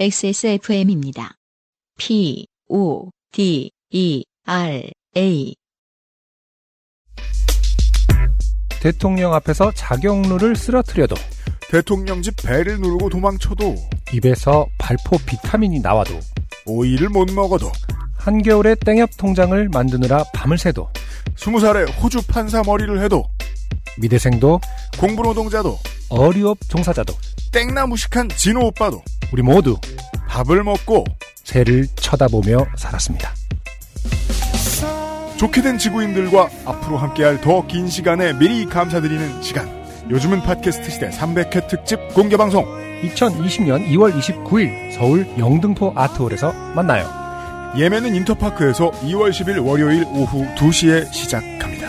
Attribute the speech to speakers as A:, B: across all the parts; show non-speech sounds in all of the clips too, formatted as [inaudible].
A: XSFM입니다. P, O, D, E, R, A.
B: 대통령 앞에서 자격루를 쓰러뜨려도
C: 대통령 집 배를 누르고 도망쳐도
B: 입에서 발포 비타민이 나와도
C: 오이를 못 먹어도
B: 한겨울에 땡협 통장을 만드느라 밤을 새도
C: 스무 살에 호주 판사 머리를 해도
B: 미대생도
C: 공부 노동자도
B: 어리업 종사자도
C: 땡나 무식한 진호 오빠도
B: 우리 모두
C: 밥을 먹고
B: 새를 쳐다보며 살았습니다.
C: 좋게 된 지구인들과 앞으로 함께할 더 긴 시간에 미리 감사드리는 시간. 요즘은 팟캐스트 시대 300회 특집 공개 방송.
B: 2020년 2월 29일 서울 영등포 아트홀에서 만나요.
C: 예매는 인터파크에서 2월 10일 월요일 오후 2시에 시작합니다.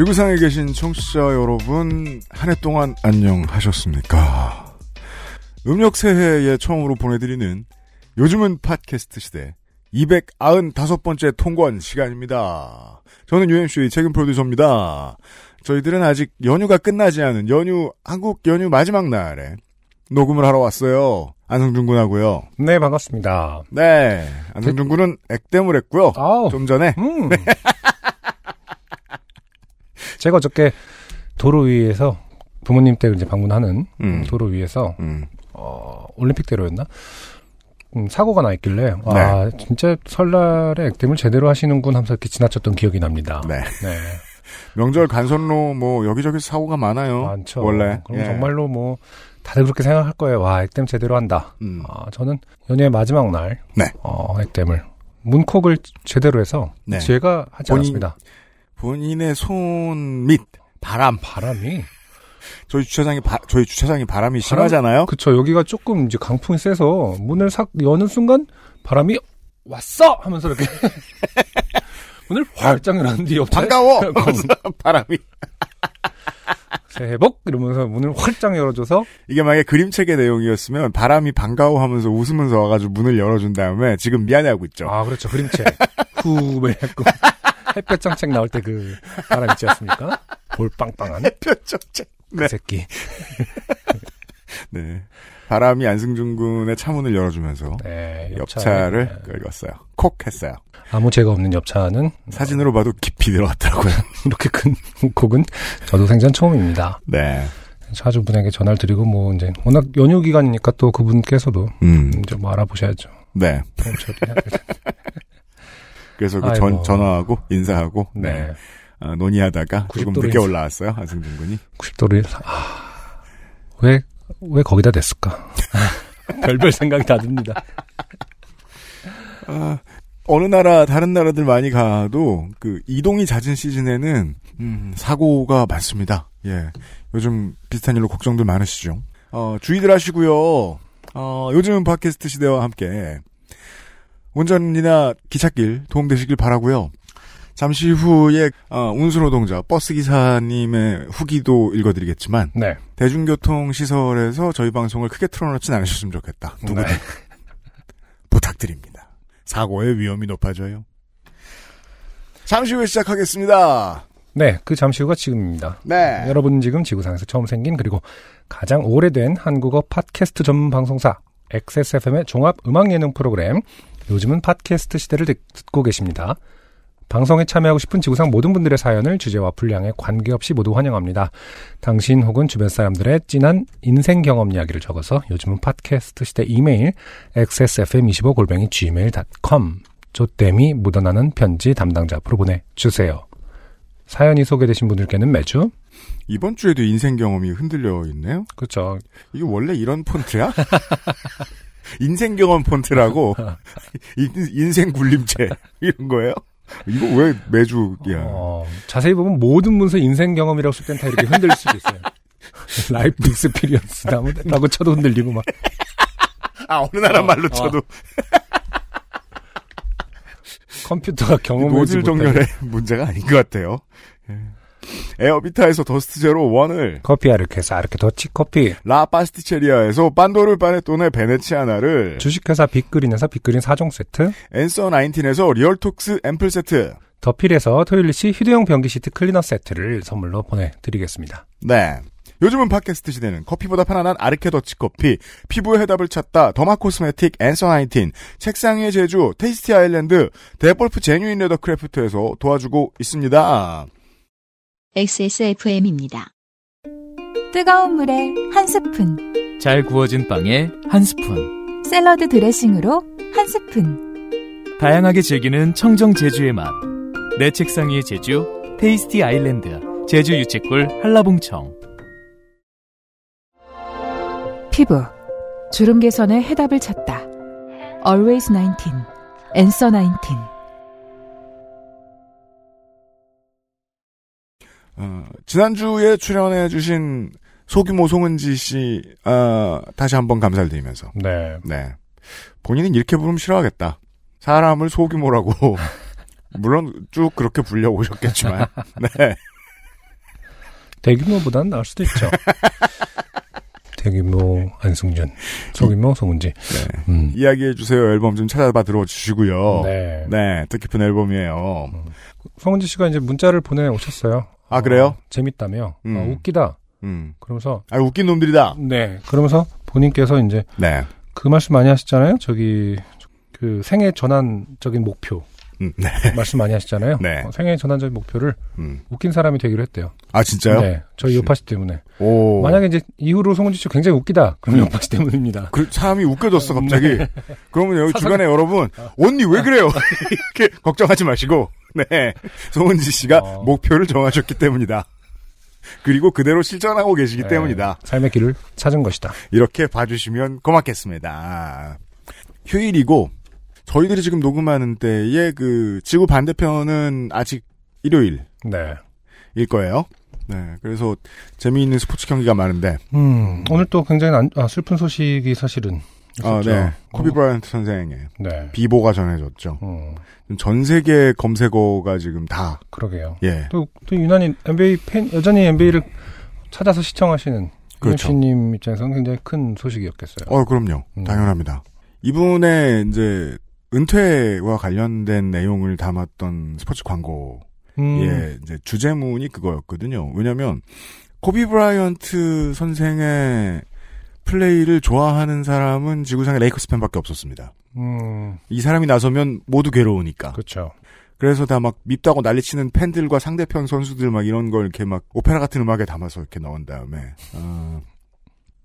C: 지구상에 계신 청취자 여러분, 한 해 동안 안녕하셨습니까? 음력 새해에 처음으로 보내드리는 요즘은 팟캐스트 시대 295번째 통관 시간입니다. 저는 UMC의 책임 프로듀서입니다. 저희들은 아직 연휴가 끝나지 않은 연휴, 한국 연휴 마지막 날에 녹음을 하러 왔어요. 안성준 군하고요.
B: 네, 반갑습니다.
C: 네. 안성준 군은 액땜을 했고요.
B: 아우.
C: 좀 전에.
B: 음. 제가 어저께 도로 위에서 부모님 댁을 이제 방문하는
C: 음.
B: 도로 위에서
C: 음.
B: 어, 올림픽대로였나? 음, 사고가 나 있길래 와 진짜 설날에 액땜을 제대로 하시는군 하면서 이렇게 지나쳤던 기억이 납니다.
C: 네.
B: 네, [laughs]
C: 명절 간선로 뭐 여기저기 사고가 많아요.
B: 많죠.
C: 원래.
B: 그럼
C: 예.
B: 정말로 뭐 다들 그렇게 생각할 거예요. 와 액땜 제대로 한다.
C: 음.
B: 아, 저는 연휴의 마지막 날
C: 네.
B: 어, 액땜을 문콕을 제대로 해서
C: 네.
B: 제가 하지
C: 본인-
B: 않았습니다.
C: 본인의 손밑 바람.
B: 바람이
C: 저희 주차장이 바, 저희 주차장이 바람이 심하잖아요.
B: 그쵸 여기가 조금 이제 강풍이 세서 문을 싹 여는 순간 바람이 왔어 하면서 이렇게 [laughs] 문을 활짝 열었는데 옆에
C: 반가워. [laughs] 하면서 바람이 [laughs]
B: 새해 복 이러면서 문을 활짝 열어줘서
C: 이게 만약에 그림책의 내용이었으면 바람이 반가워 하면서 웃으면서 와가지고 문을 열어준 다음에 지금 미안해하고 있죠.
B: 아 그렇죠 그림책 후을 했고 햇볕 정책 나올 때그 바람 있지 않습니까? 볼 빵빵한
C: 뼈쩍쩍.
B: 그
C: 네.
B: 새끼 [laughs]
C: 네. 바람이 안승준 군의 차문을 열어주면서
B: 네,
C: 엽차를
B: 네.
C: 긁었어요. 콕 했어요.
B: 아무 죄가 없는 엽차는
C: 사진으로 봐도 깊이 들어갔더라고요. [laughs]
B: 이렇게 큰 곡은 저도 생전 처음입니다.
C: 네.
B: 차주분에게 전화를 드리고 뭐 이제 워낙 연휴 기간이니까 또 그분께서도
C: 음.
B: 이제 뭐 알아보셔야죠.
C: 네. [laughs] 그래서 그. 전, 전화하고 인사하고 네.
B: 네.
C: 어, 논의하다가 조금
B: 90도로
C: 늦게
B: 인사.
C: 올라왔어요. 안승준 군이.
B: 90도를 아, 왜, 왜 거기다 댔을까? [laughs] 별별 생각이 다 듭니다.
C: 아, 어느 나라 다른 나라들 많이 가도 그 이동이 잦은 시즌에는 음, 사고가 많습니다. 예, 요즘 비슷한 일로 걱정들 많으시죠. 어, 주의들 하시고요. 어, 요즘 팟캐스트 시대와 함께 운전이나 기찻길 도움되시길 바라고요. 잠시 후에 어, 운수노동자 버스 기사님의 후기도 읽어드리겠지만
B: 네.
C: 대중교통 시설에서 저희 방송을 크게 틀어놓진 않으셨으면 좋겠다. 누구든
B: 네. [laughs]
C: 부탁드립니다. 사고의 위험이 높아져요. 잠시 후에 시작하겠습니다.
B: 네, 그 잠시 후가 지금입니다.
C: 네.
B: 여러분 지금 지구상에서 처음 생긴 그리고 가장 오래된 한국어 팟캐스트 전문 방송사 XSFM의 종합 음악 예능 프로그램 요즘은 팟캐스트 시대를 듣- 듣고 계십니다. 방송에 참여하고 싶은 지구상 모든 분들의 사연을 주제와 분량에 관계없이 모두 환영합니다. 당신 혹은 주변 사람들의 진한 인생 경험 이야기를 적어서 요즘은 팟캐스트 시대 이메일 xsfm25골뱅이 gmail.com 조땜이 묻어나는 편지 담당자 앞으로 보내주세요. 사연이 소개되신 분들께는 매주
C: 이번 주에도 인생 경험이 흔들려 있네요.
B: 그렇죠.
C: 이게 원래 이런 폰트야? [laughs] 인생 경험 폰트라고 [laughs] 인, 인생 굴림체 이런 거예요? 이거 왜 매주야?
B: 어, 자세히 보면 모든 문서 인생 경험이라고 쓸 땐 다 이렇게 흔들릴 수도 있어요. [laughs] life experience 라고 쳐도 흔들리고 막.
C: 아 어느 나라
B: 어,
C: 말로
B: 어.
C: 쳐도 [laughs]
B: 컴퓨터가
C: 노즐
B: 못하게.
C: 정렬의 문제가 아닌 것 같아요. 예. 에어비타에서 더스트 제로 1을
B: 커피 아르케사 아르케 더치 커피
C: 라 파스티체리아에서 빤도르 파네톤의 베네치아나를
B: 주식회사 빅그린에서 빅그린 4종 세트
C: 앤서 19에서 리얼톡스 앰플 세트
B: 더필에서 토일리시 휴대용 변기 시트 클리너 세트를 선물로 보내드리겠습니다.
C: 네. 요즘은 팟캐스트 시대는 커피보다 편안한 아르케 더치 커피, 피부의 해답을 찾다 derma cosmetic 앤서 19, 책상 위의 제주 Tasty Island, 데볼프 genuine leather craft에서 도와주고 있습니다.
A: XSFM입니다.
D: 뜨거운 물에 한 스푼,
E: 잘 구워진 빵에 한 스푼.
D: 샐러드 드레싱으로 한 스푼.
E: 다양하게 즐기는 청정 제주의 맛. 내 책상 위의 제주, 테이스티 아일랜드, 제주 유채꿀 한라봉청.
D: 피부, 주름 개선의 해답을 찾다. Always 19, Answer 19.
C: 어, 지난주에 출연해 주신 소규모 송은지 씨, 어, 다시 한번 감사를 드리면서.
B: 네.
C: 네. 본인은 이렇게 부르면 싫어하겠다. 사람을 소규모라고. [laughs] 물론 쭉 그렇게 불려 오셨겠지만. 네.
B: 대규모보다는 나을 수도 있죠. 대규모 안승준, 소규모 송은지.
C: 네.
B: 음.
C: 이야기해 주세요. 앨범 좀 찾아봐 들어주시고요.
B: 네.
C: 네, 뜻깊은 앨범이에요.
B: 송은지 씨가 이제 문자를 보내 오셨어요.
C: 아, 그래요?
B: 재밌다며.
C: 음.
B: 어, 웃기다.
C: 음.
B: 그러면서
C: 아, 웃긴 놈들이다.
B: 네. 그러면서 본인께서 이제
C: 네.
B: 그 말씀 많이 하시잖아요. 저기 그 생애 전환적인 목표
C: 음, 네.
B: 말씀 많이 하시잖아요.
C: 네.
B: 어, 생애 전환적인 목표를
C: 음.
B: 웃긴 사람이 되기로 했대요.
C: 아, 진짜요?
B: 네. 저희 요파 씨 때문에.
C: 오.
B: 만약에 이제 이후로 송은지 씨 굉장히 웃기다. 그러면 요파 씨 때문입니다.
C: 그 사람이 웃겨졌어, 갑자기. 그러면 여기
B: 사상-
C: 주변에 여러분, 언니 왜 그래요? [laughs] 이렇게 걱정하지 마시고, 네. 송은지 씨가
B: 어.
C: 목표를 정하셨기 때문이다. 그리고 그대로 실천하고 계시기
B: 네.
C: 때문이다.
B: 삶의 길을 찾은 것이다.
C: 이렇게 봐주시면 고맙겠습니다. 휴일이고, 저희들이 지금 녹음하는 때에 그, 지구 반대편은 아직 일요일일
B: 네.
C: 거예요. 네. 그래서 재미있는 스포츠 경기가 많은데,
B: 음, 오늘 또 굉장히 안- 아, 슬픈 소식이 사실은
C: 아,
B: 있었죠.
C: 네. 코비
B: 어,
C: 브라이언트 선생의
B: 네.
C: 비보가 전해졌죠.
B: 음,
C: 전 세계 검색어가 지금 다,
B: 그러게요.
C: 예.
B: 또, 또 유난히 NBA 팬, 여전히 NBA를 찾아서 시청하시는
C: 그렇죠.
B: 유씨님 입장에서는 굉장히 큰 소식이었겠어요.
C: 어, 그럼요.
B: 음.
C: 당연합니다. 이분의 이제 은퇴와 관련된 내용을 담았던 스포츠 광고의
B: 음,
C: 이제 주제문이 그거였거든요. 왜냐면 코비 브라이언트 선생의 플레이를 좋아하는 사람은 지구상에 레이커스 팬밖에 없었습니다.
B: 음,
C: 이 사람이 나서면 모두 괴로우니까.
B: 그렇죠.
C: 그래서 다 막 밉다고 난리치는 팬들과 상대편 선수들 막 이런 걸 이렇게 막 오페라 같은 음악에 담아서 이렇게 넣은 다음에 어,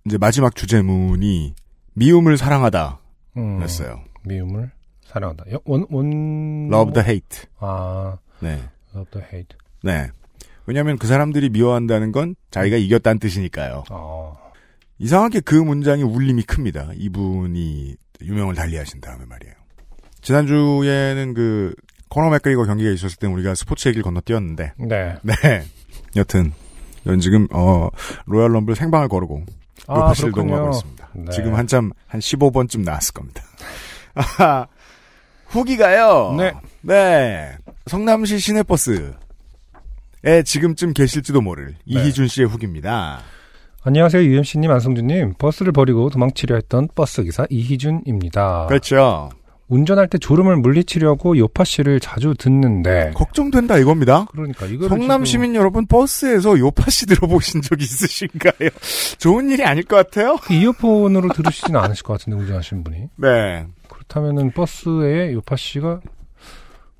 C: 이제 마지막 주제문이 미움을 사랑하다
B: 음,
C: 였어요.
B: 미움을 사랑한다. 여- 원, 원.
C: Love the hate.
B: 아,
C: 네.
B: love the hate.
C: 네. 왜냐하면 그 사람들이 미워한다는 건 자기가 이겼다는 뜻이니까요.
B: 어,
C: 이상하게 그 문장이 울림이 큽니다. 이분이 유명을 달리하신 다음에 말이에요. 지난주에는 그 코너 맥그리거 경기가 있었을 때 우리가 스포츠 얘기를 건너뛰었는데
B: 네.
C: 네. 여튼 연 지금 어 로얄 럼블 생방을 거르고
B: 아,
C: 요파시를
B: 그렇군요.
C: 녹음하고 있습니다.
B: 네.
C: 지금 한참 한 15번쯤 나왔을 겁니다. [laughs] 후기가요.
B: 네.
C: 네. 성남시 시내버스에 지금쯤 계실지도 모를
B: 네.
C: 이희준 씨의 후기입니다.
B: 안녕하세요, UMC님, 안성준님. 버스를 버리고 도망치려 했던 버스기사 이희준입니다.
C: 그렇죠.
B: 운전할 때 졸음을 물리치려고 요파 씨를 자주 듣는데.
C: 걱정된다 이겁니다.
B: 그러니까 이거
C: 성남 시민 여러분 버스에서 요파 씨 들어보신 적 있으신가요? [laughs] 좋은 일이 아닐 것 같아요.
B: 이어폰으로 들으시지는 않으실 것 같은데 운전하시는 분이.
C: 네.
B: 그렇다면은 버스에 요파 씨가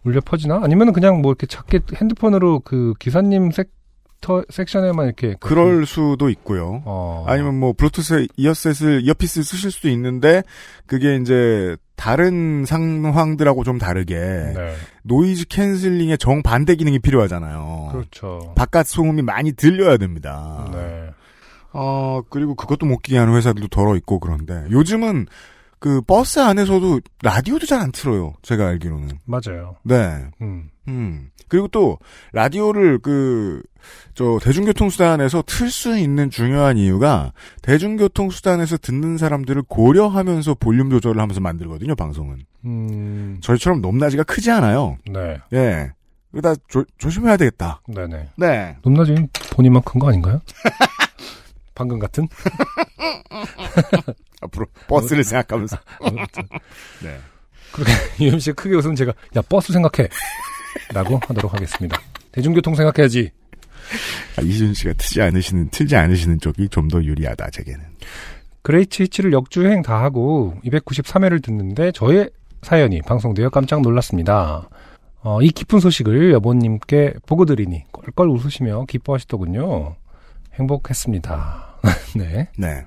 B: 울려 퍼지나? 아니면은 그냥 뭐 이렇게 작게 핸드폰으로 그 기사님 섹터 섹션에만 이렇게 그-
C: 그럴 수도 있고요.
B: 어.
C: 아니면 뭐 블루투스 이어셋을 이어피스 쓰실 수도 있는데 그게 이제 다른 상황들하고 좀 다르게
B: 네.
C: noise canceling의 정반대 기능이 필요하잖아요.
B: 그렇죠.
C: 바깥 소음이 많이 들려야 됩니다.
B: 네.
C: 어, 그리고 그것도 못 끼게 하는 회사들도 더러 있고 그런데 요즘은 그 버스 안에서도 라디오도 잘 안 틀어요. 제가 알기로는.
B: 맞아요.
C: 네.
B: 음.
C: 음. 그리고 또 라디오를 그 저 대중교통 수단에서 틀 수 있는 중요한 이유가 대중교통 수단에서 듣는 사람들을 고려하면서 볼륨 조절을 하면서 만들거든요, 방송은.
B: 음.
C: 저희처럼 높낮이가 크지 않아요.
B: 네.
C: 예. 그러다 조, 조심해야 되겠다.
B: 네네.
C: 네.
B: 높낮이 본인만 큰 거 아닌가요? [laughs] 방금 같은? [laughs]
C: 앞으로 버스를 생각하면서. [laughs] 네.
B: 그렇게 유엠 씨가 크게 웃으면 제가 야 버스 생각해 라고 하도록 하겠습니다. 대중교통 생각해야지.
C: 아, 이준 씨가 틀지 않으시는, 틀지 않으시는 쪽이 좀 더 유리하다, 제게는.
B: 그레이치 히치를 역주행 다 하고 293회를 듣는데 저의 사연이 방송되어 깜짝 놀랐습니다. 어, 이 기쁜 소식을 여보님께 보고 드리니 껄껄 웃으시며 기뻐하시더군요. 행복했습니다. [laughs] 네.
C: 네.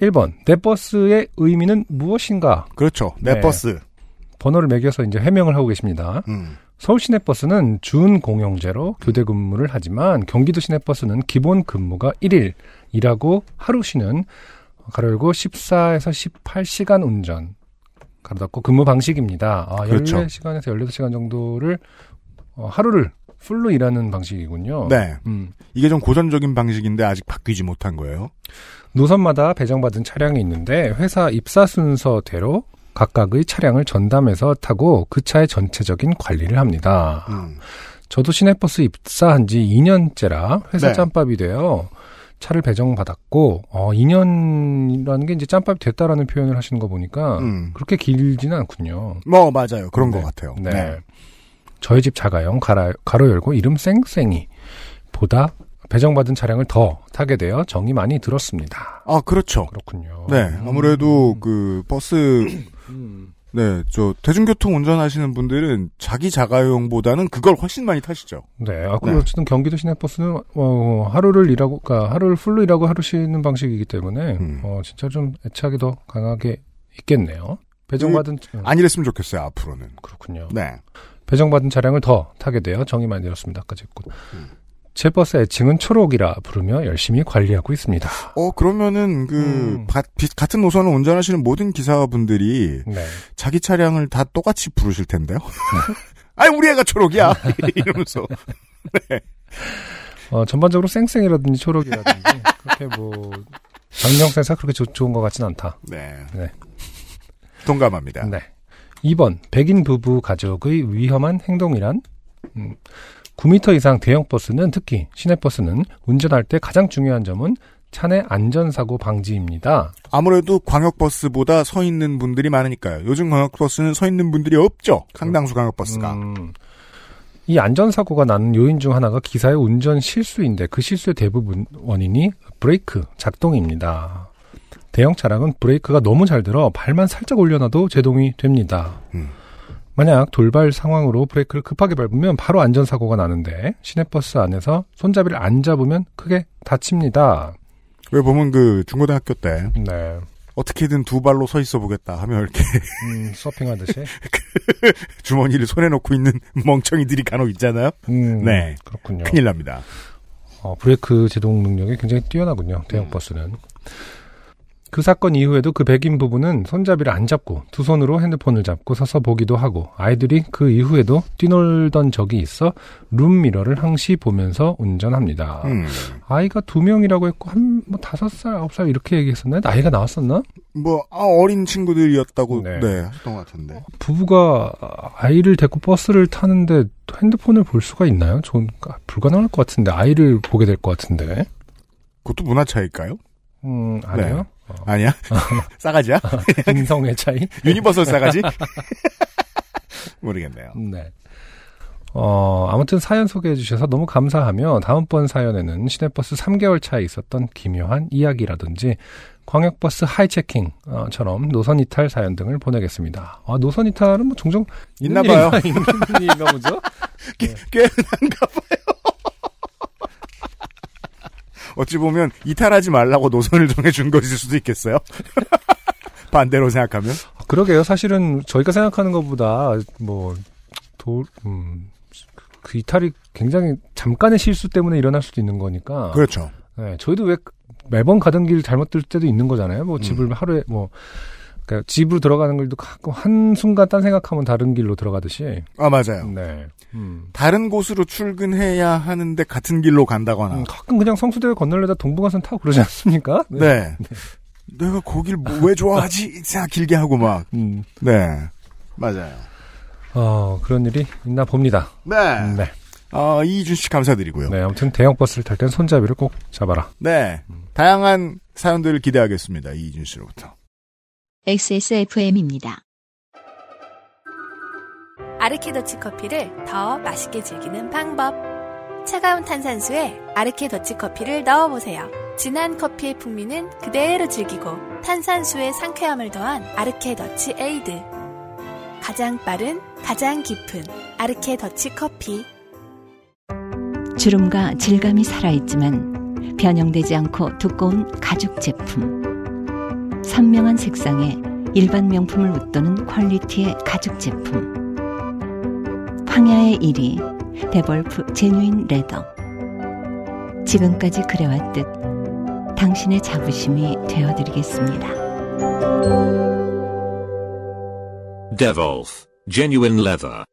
B: 1번. 내 버스의 의미는 무엇인가?
C: 그렇죠. 내
B: 네.
C: 버스.
B: 번호를 매겨서 이제 해명을 하고 계십니다.
C: 음.
B: 서울 시내버스는 준 공영제로 교대 근무를 하지만 경기도 시내버스는 기본 근무가 1일 일하고 하루 쉬는 가로 열고 14에서 18시간 운전 가로 닫고 근무 방식입니다. 아,
C: 그렇죠.
B: 14시간에서 18시간 정도를 어, 하루를 풀로 일하는 방식이군요.
C: 네.
B: 음.
C: 이게 좀 고전적인 방식인데 아직 바뀌지 못한 거예요.
B: 노선마다 배정받은 차량이 있는데 회사 입사 순서대로 각각의 차량을 전담해서 타고 그 차의 전체적인 관리를 합니다.
C: 음.
B: 저도 시내버스 입사한 지 2년째라 회사
C: 네.
B: 짬밥이 되어 차를 배정받았고 어 2년이라는 게 이제 짬밥이 됐다라는 표현을 하시는 거 보니까
C: 음.
B: 그렇게 길지는 않군요.
C: 뭐, 맞아요. 그런
B: 네.
C: 것 같아요.
B: 네. 저희 집 자가용 가라, 가로 열고 이름 쌩쌩이 보다 배정받은 차량을 더 타게 되어 정이 많이 들었습니다.
C: 아, 그렇죠.
B: 그렇군요.
C: 네. 아무래도
B: 음.
C: 그 버스,
B: 음.
C: 네, 저 대중교통 운전하시는 분들은 자기 자가용보다는 그걸 훨씬 많이 타시죠.
B: 네. 아, 그리고
C: 네.
B: 어쨌든 경기도 시내버스는, 어, 하루를 일하고, 그니까 하루를 full로 일하고 하루 쉬는 방식이기 때문에,
C: 음.
B: 어, 진짜 좀 애착이 더 강하게 있겠네요. 배정받은, 음,
C: 아니랬으면 좋겠어요, 앞으로는.
B: 그렇군요.
C: 네.
B: 배정받은 차량을 더 타게 되어 정이 많이 들었습니다. 아까 했고.
C: 음.
B: 제 버스 애칭은 초록이라 부르며 열심히 관리하고 있습니다.
C: 어, 그러면은 그,
B: 음.
C: 바- 비- 같은 노선을 운전하시는 모든 기사분들이
B: 네.
C: 자기 차량을 다 똑같이 부르실 텐데요. [laughs] 아니, 우리 애가 초록이야! [laughs] 이러면서.
B: 어, 전반적으로 쌩쌩이라든지 초록이라든지, [laughs] 그렇게 뭐, 방정세사 그렇게 좋- 좋은 것 같진 않다.
C: 네.
B: 네.
C: 동감합니다.
B: 네. 2번 백인 부부 가족의 위험한 행동이란 음, 9m 이상 대형 버스는 특히 시내 버스는 운전할 때 가장 중요한 점은 차내 안전사고 방지입니다.
C: 아무래도 광역버스보다 서 있는 분들이 많으니까요. 요즘 광역버스는 서 있는 분들이 없죠. 상당수 광역버스가.
B: 음, 이 안전사고가 나는 요인 중 하나가 기사의 운전 실수인데 그 실수의 대부분 원인이 브레이크 작동입니다. 대형 차량은 브레이크가 너무 잘 들어 발만 살짝 올려놔도 제동이 됩니다.
C: 음.
B: 만약 돌발 상황으로 브레이크를 급하게 밟으면 바로 안전사고가 나는데 시내버스 안에서 손잡이를 안 잡으면 크게 다칩니다.
C: 왜 보면 그 중고등학교 때
B: 네.
C: 어떻게든 두 발로 서 있어 보겠다 하면 이렇게
B: 음, 서핑하듯이. [laughs]
C: 주머니를 손에 놓고 있는 멍청이들이 간혹 있잖아요.
B: 음,
C: 네.
B: 그렇군요.
C: 큰일 납니다.
B: 어, 브레이크 제동 능력이 굉장히 뛰어나군요. 대형
C: 음.
B: 버스는. 그 사건 이후에도 그 백인 부부는 손잡이를 안 잡고 두 손으로 핸드폰을 잡고 서서 보기도 하고 아이들이 그 이후에도 뛰놀던 적이 있어 룸미러를 항시 보면서 운전합니다.
C: 음.
B: 아이가 두 명이라고 했고 한 뭐 다섯 살 아홉 살 이렇게 얘기했었나요? 나이가 나왔었나?
C: 뭐 아, 어린 친구들이었다고
B: 네.
C: 네. 하셨던 것 같은데.
B: 부부가 아이를 데리고 버스를 타는데 핸드폰을 볼 수가 있나요? 전 불가능할 것 같은데 아이를 보게 될 것 같은데.
C: 그것도 문화 차이일까요?
B: 음 아니요.
C: 아니야? [laughs] 싸가지야?
B: 인성의 차이. [laughs]
C: universal 싸가지? [laughs] 모르겠네요.
B: 네. 어, 아무튼 사연 소개해 주셔서 너무 감사하며 다음번 사연에는 시내버스 3개월 차에 있었던 기묘한 이야기라든지 광역버스 하이체킹처럼 노선 이탈 사연 등을 보내겠습니다. 아, 노선 이탈은 뭐 종종
C: 있나 봐요.
B: 있는 일인가 보죠?
C: 꽤 흔한가 봐요. 어찌 보면 이탈하지 말라고 노선을 정해준 것일 수도 있겠어요. [laughs] 반대로 생각하면.
B: 아, 그러게요. 사실은 저희가 생각하는 것보다 뭐 도, 음, 그 이탈이 굉장히 잠깐의 실수 때문에 일어날 수도 있는 거니까.
C: 그렇죠.
B: 네, 저희도 왜 매번 가던 길 잘못 들 때도 있는 거잖아요. 뭐
C: 음.
B: 집을 하루에 뭐 그러니까 집으로 들어가는 길도 가끔 한 순간 딴 생각하면 다른 길로 들어가듯이.
C: 아 맞아요.
B: 네. 음.
C: 다른 곳으로 출근해야 하는데 같은 길로 간다거나.
B: 음, 가끔 그냥 성수대를 건널려다 동부가선 타고 그러지 않습니까? [laughs]
C: 네. 내가 거길 뭐 왜 좋아하지? 생각 길게 하고 막.
B: 음.
C: 네. 맞아요.
B: 어, 그런 일이 있나 봅니다.
C: 네.
B: 네.
C: 아, 이준 씨 감사드리고요.
B: 네, 아무튼 대형 버스를 탈 땐 손잡이를 꼭 잡아라.
C: 네. 다양한 사연들을 기대하겠습니다. 이준 씨로부터.
A: XSFM입니다.
F: 아르케 더치 커피를 더 맛있게 즐기는 방법. 차가운 탄산수에 아르케 더치 커피를 넣어보세요. 진한 커피의 풍미는 그대로 즐기고 탄산수의 상쾌함을 더한 아르케 더치 에이드. 가장 빠른, 가장 깊은 아르케 더치 커피.
A: 주름과 질감이 살아있지만 변형되지 않고 두꺼운 가죽 제품. 선명한 색상에 일반 명품을 웃도는 퀄리티의 가죽 제품. 황야의 이리 데볼프 genuine leather. 지금까지 그래왔듯 당신의 자부심이 되어드리겠습니다.
G: Devolf Genuine Leather.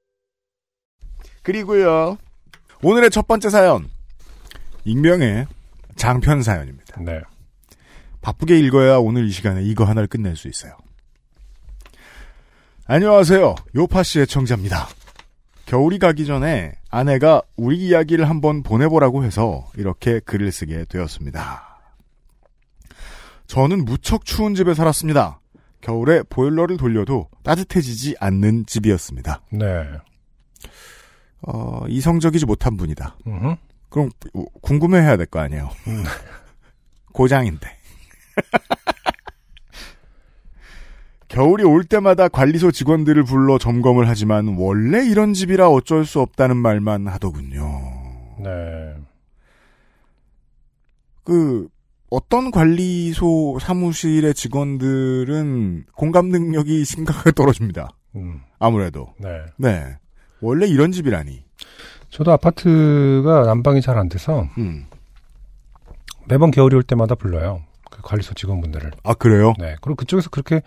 C: 그리고요. 오늘의 첫 번째 사연. 익명의 장편 사연입니다.
B: 네.
C: 바쁘게 읽어야 오늘 이 시간에 이거 하나를 끝낼 수 있어요. 안녕하세요. 요파씨의 청자입니다. 겨울이 가기 전에 아내가 우리 이야기를 한번 보내보라고 해서 이렇게 글을 쓰게 되었습니다. 저는 무척 추운 집에 살았습니다. 겨울에 보일러를 돌려도 따뜻해지지 않는 집이었습니다.
B: 네.
C: 어, 이성적이지 못한 분이다.
B: 음흠.
C: 그럼 궁금해해야 될 거 아니에요. 고장인데. 겨울이 올 때마다 관리소 직원들을 불러 점검을 하지만 원래 이런 집이라 어쩔 수 없다는 말만 하더군요.
B: 네.
C: 그 어떤 관리소 사무실의 직원들은 공감 능력이 심각하게 떨어집니다.
B: 음.
C: 아무래도.
B: 네.
C: 네. 원래 이런 집이라니.
B: 저도 아파트가 난방이 잘 안 돼서
C: 음.
B: 매번 겨울이 올 때마다 불러요. 그 관리소 직원분들을.
C: 아 그래요?
B: 네. 그리고 그쪽에서 그렇게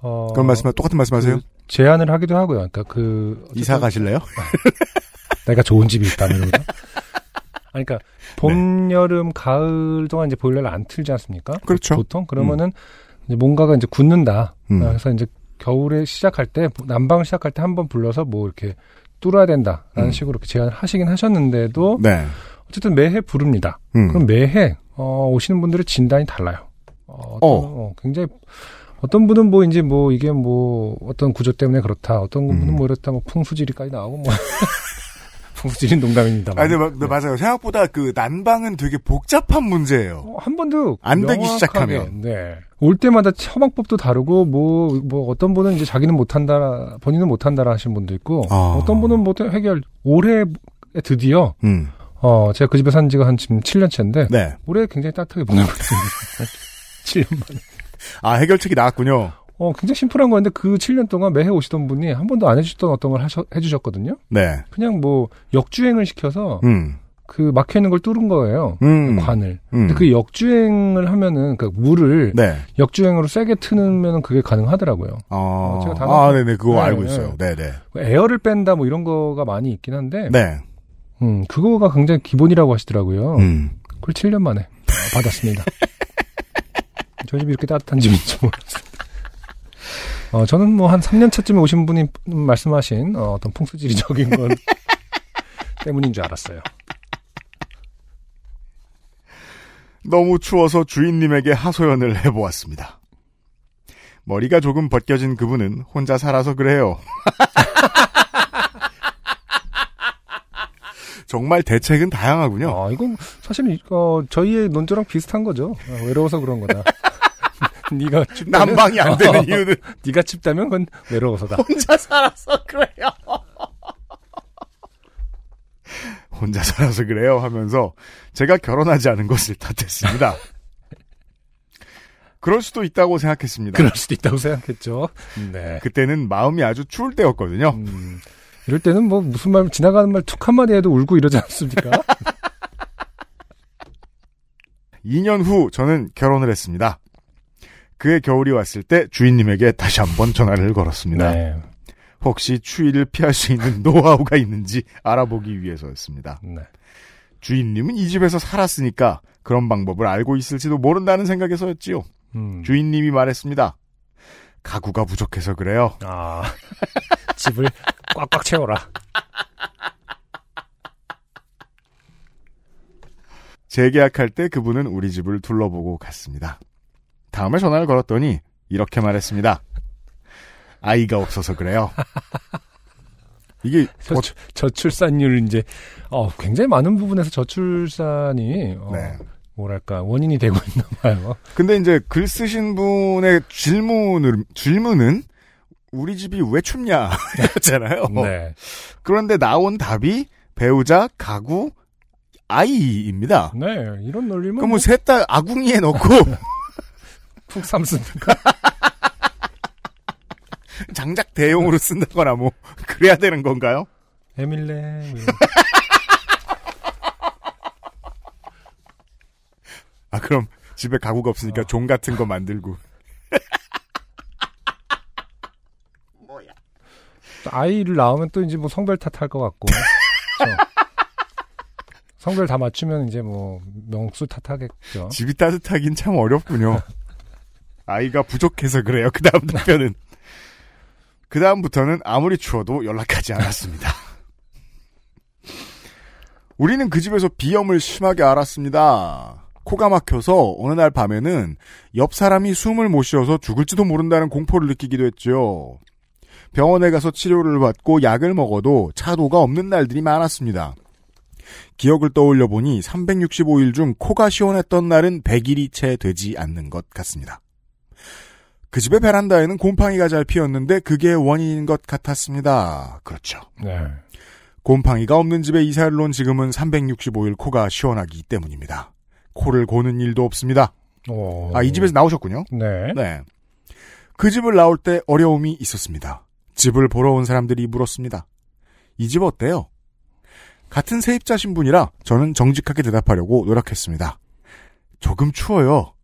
B: 어
C: 그런 말씀 똑같은 말씀하세요?
B: 그 제안을 하기도 하고요. 그러니까 그
C: 이사 가실래요? [laughs]
B: 내가 좋은 집이 있다면 이러면서. 아니, 그러니까 봄, 여름, 가을 동안 이제 보일러를 안 틀지 않습니까?
C: 그렇죠.
B: 보통 그러면은 이제 뭔가가 이제 굳는다.
C: 음.
B: 그래서 이제 겨울에 시작할 때 난방을 시작할 때 한 번 불러서 뭐 이렇게 뚫어야 된다라는
C: 음.
B: 식으로 이렇게 제안을 하시긴 하셨는데도
C: 네.
B: 어쨌든 매해 부릅니다.
C: 음.
B: 그럼 매해 어, 오시는 분들의 진단이 달라요. 어, 어떤,
C: 어.
B: 어, 굉장히 어떤 분은 뭐 이제 뭐 이게 뭐 어떤 구조 때문에 그렇다. 어떤 분은
C: 음.
B: 뭐 이렇다. 뭐 풍수지리까지 나오고 뭐 [laughs] 풍수지리 농담입니다.
C: 아니, 마- 네, 맞아요. 생각보다 그 난방은 되게 복잡한 문제예요.
B: 어, 한 번도
C: 안 되기 시작하면.
B: 네. 올 때마다 처방법도 다르고 뭐뭐 어떤 분은 이제 자기는 못한다 본인은 못한다라 하시는 분도 있고
C: 아.
B: 어떤 분은 뭐 해결 올해 드디어
C: 음.
B: 어 제가 그 집에 산 지가 한 지금 7년 차인데
C: 네.
B: 올해 굉장히 따뜻하게 보내고 있습니다. [laughs] 7년 만에.
C: 아, 해결책이 나왔군요.
B: 어 굉장히 심플한 거였는데 그 7년 동안 매해 오시던 분이 한 번도 안 해주셨던 어떤 걸 하셔, 해주셨거든요.
C: 네.
B: 그냥 뭐 역주행을 시켜서
C: 음.
B: 그 막혀 있는 걸 뚫은 거예요.
C: 음.
B: 관을.
C: 음.
B: 근데 그 역주행을 하면은 그 물을
C: 네.
B: 역주행으로 세게 트면은 그게 가능하더라고요.
C: 어,
B: 제가 다
C: 아, 네네. 그거
B: 네,
C: 알고
B: 네.
C: 있어요. 네네.
B: 에어를 뺀다 뭐 이런 거가 많이 있긴 한데,
C: 네.
B: 음, 그거가 굉장히 기본이라고 하시더라고요.
C: 음.
B: 그걸 7년 만에 어, 받았습니다. [laughs] 저희 집이 이렇게 따뜻한 집인지 몰랐어요. 어, 저는 뭐 한 3년 차쯤에 오신 분이 말씀하신 어, 어떤 풍수지리적인 건 [laughs] 때문인 줄 알았어요.
C: 너무 추워서 주인님에게 하소연을 해보았습니다. 머리가 조금 벗겨진 그분은 혼자 살아서 그래요. [laughs] 정말 대책은 다양하군요.
B: 아, 이건 사실은 어, 저희의 논조랑 비슷한 거죠. 어, 외로워서 그런 거다. [laughs] 네가 춥다면
C: 난방이 안 되는
B: 어, [laughs]
C: 이유는
B: 네가 춥다면 그건 외로워서다.
C: 혼자 살아서 그래요. [laughs] 혼자 살아서 그래요 하면서 제가 결혼하지 않은 것을 탓했습니다. 그럴 수도 있다고 생각했습니다.
B: 그럴 수도 있다고 생각했죠. 네.
C: 그때는 마음이 아주 추울 때였거든요.
B: 음, 이럴 때는 뭐 무슨 말 지나가는 말 툭 한마디 해도 울고 이러지 않습니까? [laughs]
C: 2년 후 저는 결혼을 했습니다. 그의 겨울이 왔을 때 주인님에게 다시 한번 전화를 걸었습니다.
B: 네.
C: 혹시 추위를 피할 수 있는 노하우가 있는지 알아보기 위해서였습니다.
B: 네.
C: 주인님은 이 집에서 살았으니까 그런 방법을 알고 있을지도 모른다는 생각에서였지요.
B: 음.
C: 주인님이 말했습니다. 가구가 부족해서 그래요.
B: 아, [laughs] 집을 꽉꽉 채워라.
C: 재계약할 때 그분은 우리 집을 둘러보고 갔습니다. 다음에 전화를 걸었더니 이렇게 말했습니다. 아이가 없어서 그래요. 이게 어,
B: 저출, 저출산율 이제 어, 굉장히 많은 부분에서 저출산이 어,
C: 네.
B: 뭐랄까 원인이 되고 [laughs] 있나 봐요.
C: 근데 이제 글 쓰신 분의 질문을 질문은 우리 집이 왜 춥냐 였잖아요. [laughs]
B: 네.
C: 그런데 나온 답이 배우자, 가구, 아이입니다.
B: 네, 이런 논리면
C: 그럼 뭐 셋 다 아궁이에 넣고 [laughs]
B: 푹 삼습니까? [laughs]
C: 장작 대용으로 쓴다거나 뭐 그래야 되는 건가요?
B: 에밀레
C: 뭐아 그럼 집에 가구가 없으니까 종 같은 거 만들고
B: 아이를 낳으면 또 이제 뭐 성별 탓할 것 같고 그렇죠? [laughs] 성별 다 맞추면 이제 뭐 명수 탓하겠죠.
C: 집이 따뜻하긴 참 어렵군요. 아이가 부족해서 그래요. 그 다음 답변은 그 다음부터는 아무리 추워도 연락하지 않았습니다. 우리는 그 집에서 비염을 심하게 앓았습니다. 코가 막혀서 어느 날 밤에는 옆 사람이 숨을 못 쉬어서 죽을지도 모른다는 공포를 느끼기도 했죠. 병원에 가서 치료를 받고 약을 먹어도 차도가 없는 날들이 많았습니다. 기억을 떠올려 보니 365일 중 코가 시원했던 날은 100일이 채 되지 않는 것 같습니다. 그 집의 베란다에는 곰팡이가 잘 피었는데 그게 원인인 것 같았습니다. 그렇죠.
B: 네.
C: 곰팡이가 없는 집에 이사를 온 지금은 365일 코가 시원하기 때문입니다. 코를 고는 일도 없습니다.
B: 오.
C: 아, 이 집에서 나오셨군요.
B: 네.
C: 네. 그 집을 나올 때 어려움이 있었습니다. 집을 보러 온 사람들이 물었습니다. 이 집 어때요? 같은 세입자 신분이라 저는 정직하게 대답하려고 노력했습니다. 조금 추워요.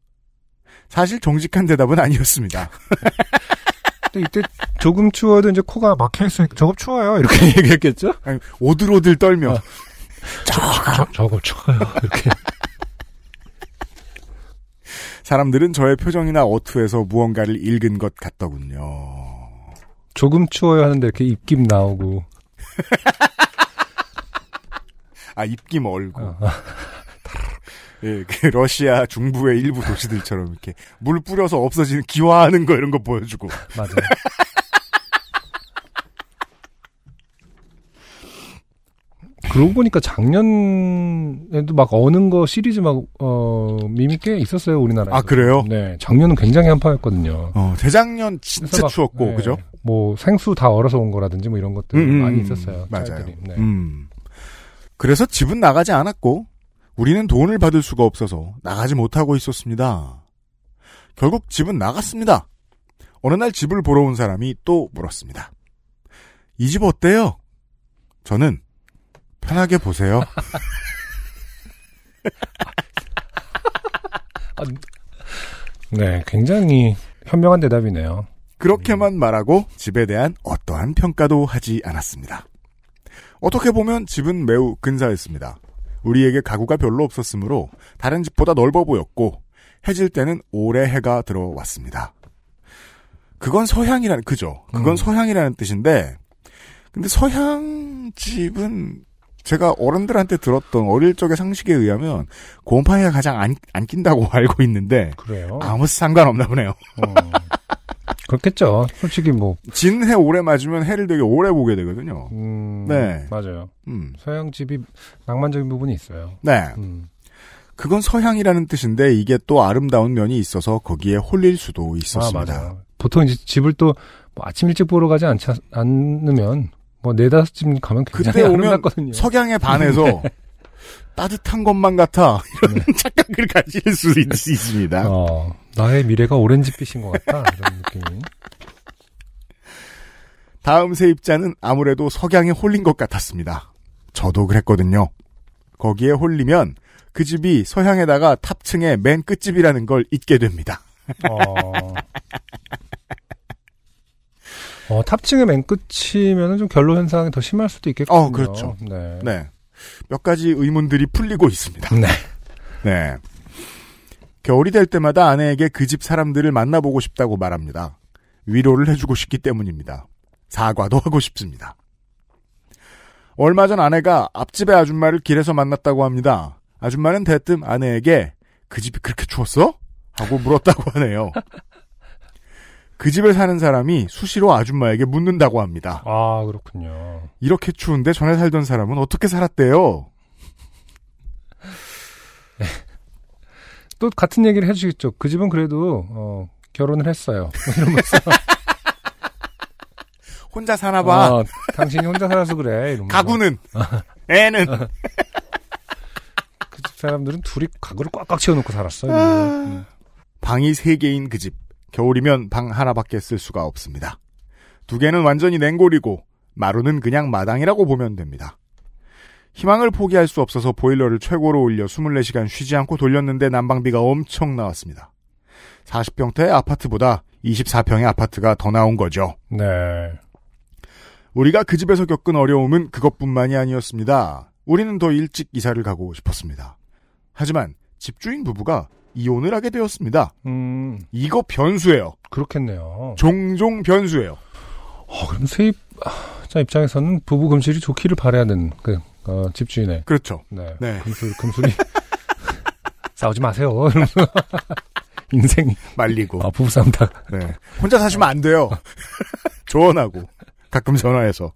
C: 사실 정직한 대답은 아니었습니다. [laughs]
B: 근데 이때 조금 추워도 이제 코가 막혀 있으니까 저거 추워요 이렇게 [laughs] 얘기했겠죠?
C: 아니, 오들오들 떨며
B: 어. 저, [laughs] 저거 추워요 이렇게.
C: 사람들은 저의 표정이나 어투에서 무언가를 읽은 것 같더군요.
B: 조금 추워요 하는데 이렇게 입김 나오고.
C: 아 입기 멀고
B: 어. [laughs]
C: 예, 그 러시아 중부의 일부 도시들처럼 이렇게 물 뿌려서 없어지는 기화하는 거 이런 거 보여주고
B: 맞아요. 그러고 보니까 작년에도 막 어는 거 시리즈 막, 어, 밈이 꽤 있었어요, 우리나라에.
C: 아 그래요?
B: 네. 작년은 굉장히 한파였거든요.
C: 어, 재작년 진짜
B: 막,
C: 추웠고
B: 네,
C: 그죠?
B: 뭐 생수 다 얼어서 온 거라든지 뭐 이런 것들
C: 음, 음,
B: 많이
C: 음.
B: 있었어요.
C: 맞아요.
B: 짤들이. 네.
C: 음. 그래서 집은 나가지 않았고 우리는 돈을 받을 수가 없어서 나가지 못하고 있었습니다. 결국 집은 나갔습니다. 어느 날 집을 보러 온 사람이 또 물었습니다. 이 집 어때요? 저는 편하게 보세요. [laughs]
B: 네, 굉장히 현명한 대답이네요.
C: 그렇게만 말하고 집에 대한 어떠한 평가도 하지 않았습니다. 어떻게 보면 집은 매우 근사했습니다. 우리에게 가구가 별로 없었으므로 다른 집보다 넓어 보였고 해질 때는 오래 해가 들어왔습니다. 그건 서향이라는 그죠? 그건
B: 음.
C: 서향이라는 뜻인데 근데 서향 집은 제가 어른들한테 들었던 어릴 적의 상식에 의하면 곰팡이가 가장 안, 안 낀다고 [laughs] 알고 있는데
B: 그래요.
C: 아무 상관없나 보네요.
B: 어. 그렇겠죠. 솔직히 뭐,
C: 진해 오래 맞으면 해를 되게 오래 보게 되거든요.
B: 음,
C: 네.
B: 맞아요.
C: 음.
B: 서양 집이 낭만적인 부분이 있어요.
C: 네.
B: 음.
C: 그건 서향이라는 뜻인데 이게 또 아름다운 면이 있어서 거기에 홀릴 수도
B: 아,
C: 있었습니다.
B: 맞아요. 보통 이제 집을 또 뭐 아침 일찍 보러 가지 않지, 않으면 뭐 네다섯 집 가면 굉장히
C: 그때 오면
B: 아름답거든요.
C: 석양에 반해서 따뜻한 것만 같아 이런 착각을 가질 수 있.
B: 네. 어, 나의 미래가 오렌지빛인 것 같다. 이런 느낌이.
C: 다음 세입자는 아무래도 석양에 홀린 것 같았습니다. 저도 그랬거든요. 거기에 홀리면 그 집이 서향에다가 탑층의 맨 끝집이라는 걸 잊게 됩니다.
B: 어. 어, 탑층의 맨 끝이면은 좀 결로 현상이 더 심할 수도 있겠군요.
C: 어, 그렇죠.
B: 네.
C: 네. 몇 가지 의문들이 풀리고 있습니다.
B: 네.
C: 네. 겨울이 될 때마다 아내에게 그 집 사람들을 만나보고 싶다고 말합니다. 위로를 해주고 싶기 때문입니다. 사과도 [laughs] 하고 싶습니다. 얼마 전 아내가 앞집의 아줌마를 길에서 만났다고 합니다. 아줌마는 대뜸 아내에게 그 집이 그렇게 추웠어? 하고 물었다고 하네요. 그 집에 사는 사람이 수시로 아줌마에게 묻는다고 합니다.
B: 아, 그렇군요.
C: 이렇게 추운데 전에 살던 사람은 어떻게 살았대요?
B: 또 같은 얘기를 해주겠죠. 그 집은 그래도, 어, 결혼을 했어요. 이러면서. [laughs]
C: 혼자 사나 봐.
B: 어, 당신이 혼자 살아서 그래. 이러면서.
C: 가구는 애는 [laughs]
B: 그 집 사람들은 둘이 가구를 꽉꽉 채워놓고 살았어요. 음.
C: 방이 세 개인 그 집. 겨울이면 방 하나밖에 쓸 수가 없습니다. 두 개는 완전히 냉골이고 마루는 그냥 마당이라고 보면 됩니다. 희망을 포기할 수 없어서 보일러를 최고로 올려 24시간 쉬지 않고 돌렸는데 난방비가 엄청 나왔습니다. 40평대 아파트보다 24평의 아파트가 더 나온 거죠.
B: 네.
C: 우리가 그 집에서 겪은 어려움은 그것뿐만이 아니었습니다. 우리는 더 일찍 이사를 가고 싶었습니다. 하지만 집주인 부부가 이혼을 하게 되었습니다.
B: 음,
C: 이거 변수예요.
B: 그렇겠네요.
C: 종종 변수예요.
B: 어, 그럼 세입자 입장에서는 부부 금실이 좋기를 바라야 되는, 그, 어, 집주인의.
C: 그렇죠.
B: 네.
C: 네.
B: 금술, 금술이. [laughs] 싸우지 마세요. [laughs] 인생이.
C: 말리고.
B: 아, 부부싸움 다.
C: 네. 혼자 사시면 안 돼요. [laughs] 조언하고. 가끔 전화해서.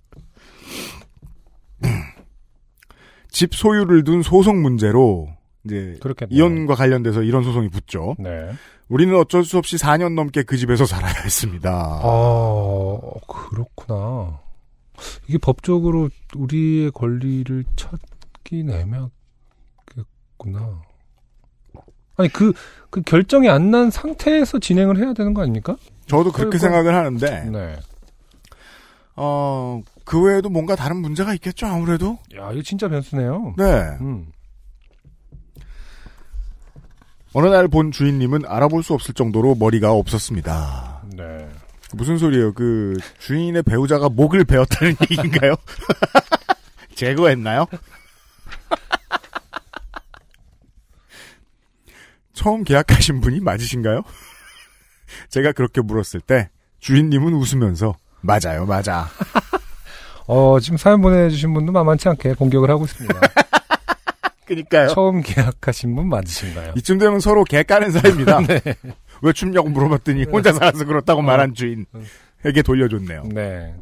C: 집 소유를 둔 소송 문제로 이제
B: 그렇겠네요.
C: 이혼과 관련돼서 이런 소송이 붙죠.
B: 네.
C: 우리는 어쩔 수 없이 4년 넘게 그 집에서 살아야 했습니다.
B: 아, 그렇구나. 이게 법적으로 우리의 권리를 찾긴 애매하겠구나. 아니, 그, 그 결정이 안 난 상태에서 진행을 해야 되는 거 아닙니까?
C: 저도 그렇게 생각을 하는데
B: 네.
C: 어, 그 외에도 뭔가 다른 문제가 있겠죠, 아무래도?
B: 야, 이거 진짜 변수네요.
C: 네.
B: 음.
C: 어느 날 본 주인님은 알아볼 수 없을 정도로 머리가 없었습니다.
B: 네.
C: 무슨 소리예요? 그 주인의 배우자가 목을 베었다는 [laughs] 얘기인가요? [laughs] 제거했나요? [laughs] 처음 계약하신 분이 맞으신가요? 제가 그렇게 물었을 때 주인님은 웃으면서 맞아요, 맞아.
B: 어, 지금 사연 보내주신 분도 만만치 않게 공격을 하고 있습니다.
C: 그니까요.
B: 처음 계약하신 분 맞으신가요?
C: 이쯤 되면 서로 개 까는 사이입니다. [laughs] 왜 춥냐고 물어봤더니 혼자 살아서 그렇다고 말한 주인에게 돌려줬네요.
B: 네.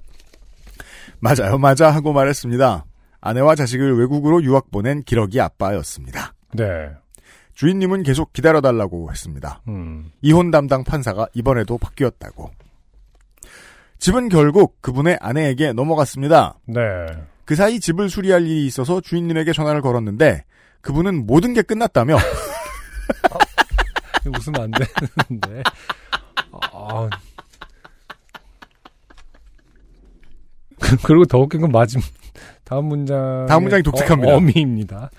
C: 맞아요, 맞아 하고 말했습니다. 아내와 자식을 외국으로 유학 보낸 기러기 아빠였습니다.
B: 네.
C: 주인님은 계속 기다려달라고 했습니다.
B: 음.
C: 이혼 담당 판사가 이번에도 바뀌었다고. 집은 결국 그분의 아내에게 넘어갔습니다.
B: 네.
C: 그 사이 집을 수리할 일이 있어서 주인님에게 전화를 걸었는데 그분은 모든 게 끝났다며 [laughs]
B: 웃으면 안 되는데. 아. [laughs] 그리고 더 웃긴 건 마지막 다음 문장
C: 다음 문장이 독특합니다.
B: 어, 어미입니다.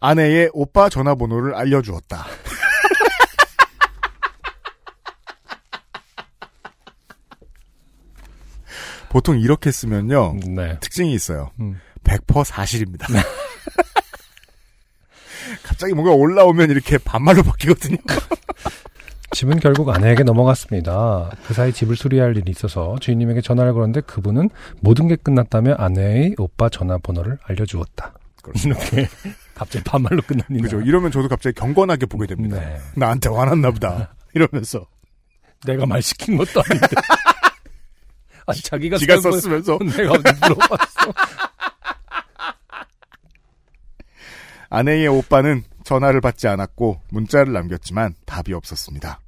C: 아내의 오빠 전화번호를 알려주었다. [laughs] 보통 이렇게 쓰면요
B: 네.
C: 특징이 있어요.
B: 음.
C: 100% 사실입니다. 갑자기 뭔가 올라오면 이렇게 반말로 바뀌거든요. [laughs]
B: 집은 결국 아내에게 넘어갔습니다. 그 사이 집을 수리할 일이 있어서 주인님에게 전화를 걸었는데 그분은 모든 게 끝났다며 아내의 오빠 전화번호를 알려주었다. 이렇게 [laughs] 갑자기 반말로 끝납니다.
C: 그죠? 이러면 저도 갑자기 경건하게 보게 됩니다.
B: 네.
C: 나한테 화났나 보다. [laughs] 이러면서
B: 내가 말 시킨 것도 아닌데. 아니 자기가
C: 지가 썼으면서
B: 내가 물어봤어.
C: 아내의 오빠는 전화를 받지 않았고 문자를 남겼지만 답이 없었습니다.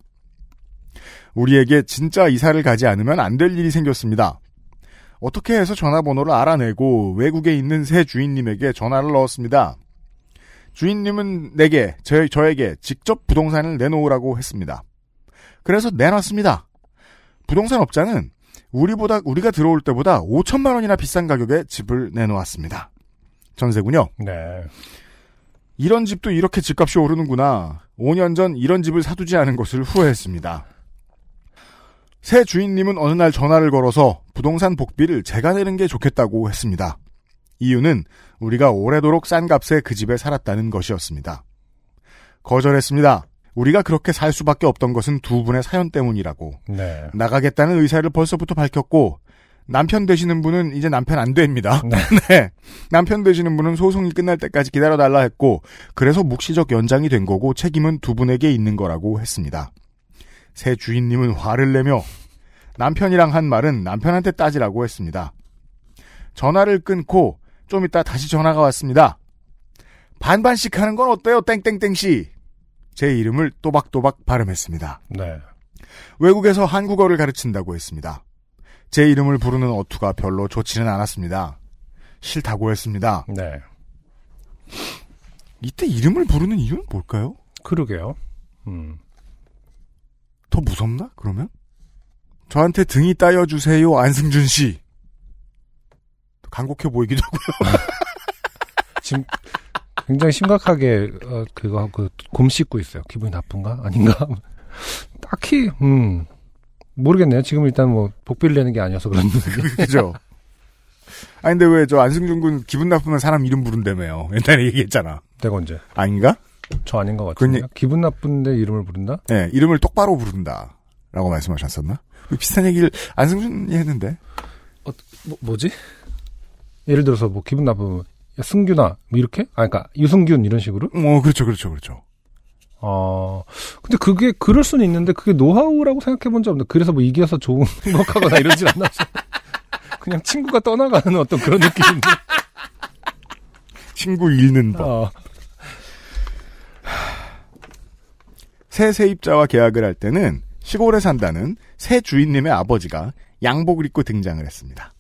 C: 우리에게 진짜 이사를 가지 않으면 안 될 일이 생겼습니다. 어떻게 해서 전화번호를 알아내고 외국에 있는 새 주인님에게 전화를 넣었습니다. 주인님은 내게, 저, 저에게 직접 부동산을 내놓으라고 했습니다. 그래서 내놨습니다. 부동산 업자는 우리보다, 우리가 들어올 때보다 5천만 원이나 비싼 가격에 집을 내놓았습니다. 전세군요.
B: 네.
C: 이런 집도 이렇게 집값이 오르는구나. 5년 전 이런 집을 사두지 않은 것을 후회했습니다. 새 주인님은 어느 날 전화를 걸어서 부동산 복비를 제가 내는 게 좋겠다고 했습니다. 이유는 우리가 오래도록 싼 값에 그 집에 살았다는 것이었습니다. 거절했습니다. 우리가 그렇게 살 수밖에 없던 것은 두 분의 사연 때문이라고.
B: 네.
C: 나가겠다는 의사를 벌써부터 밝혔고 남편 되시는 분은 이제 남편 안 됩니다.
B: 네. [laughs]
C: 네. 남편 되시는 분은 소송이 끝날 때까지 기다려달라 했고 그래서 묵시적 연장이 된 거고 책임은 두 분에게 있는 거라고 했습니다. 새 주인님은 화를 내며 남편이랑 한 말은 남편한테 따지라고 했습니다. 전화를 끊고 좀 이따 다시 전화가 왔습니다. 반반씩 하는 건 어때요, 땡땡땡씨? 제 이름을 또박또박 발음했습니다.
B: 네.
C: 외국에서 한국어를 가르친다고 했습니다. 제 이름을 부르는 어투가 별로 좋지는 않았습니다. 싫다고 했습니다.
B: 네.
C: 이때 이름을 부르는 이유는 뭘까요?
B: 그러게요. 음.
C: 더 무섭나? 그러면? 저한테 등이 따여주세요, 안승준 씨. 간곡해 보이기도 하고요. [laughs]
B: 지금 굉장히 심각하게 어, 그거 그 곰 씻고 있어요. 기분이 나쁜가? 아닌가? [laughs] 딱히 음 모르겠네요. 지금 일단 뭐 복비를 내는 게 아니어서 그런데 [laughs]
C: 그죠? 아니 근데 왜 저 안승준 군 기분 나쁘면 사람 이름 부른다며요. [laughs] 옛날에 얘기했잖아.
B: 내가 언제?
C: 아닌가?
B: 저 아닌 것 같은데. 기분 나쁜데 이름을 부른다?
C: 네, 이름을 똑바로 부른다. 라고 말씀하셨었나? 비슷한 얘기를 안승준이 했는데.
B: 뭐, 뭐지? 예를 들어서 뭐 기분 나쁘면 야, 승균아 뭐 이렇게? 아 그러니까 유승균 이런 식으로?
C: 어, 그렇죠, 그렇죠, 그렇죠.
B: 어, 근데 그게, 그럴 수는 있는데, 그게 노하우라고 생각해 본 적 없는데, 그래서 뭐 이겨서 좋은, [laughs] 행복하거나 이러진 않나서. 그냥 친구가 떠나가는 어떤 그런 느낌인데. [laughs]
C: 친구 잃는 법.
B: 어,
C: 새 세입자와 계약을 할 때는 시골에 산다는 새 주인님의 아버지가 양복을 입고 등장을 했습니다.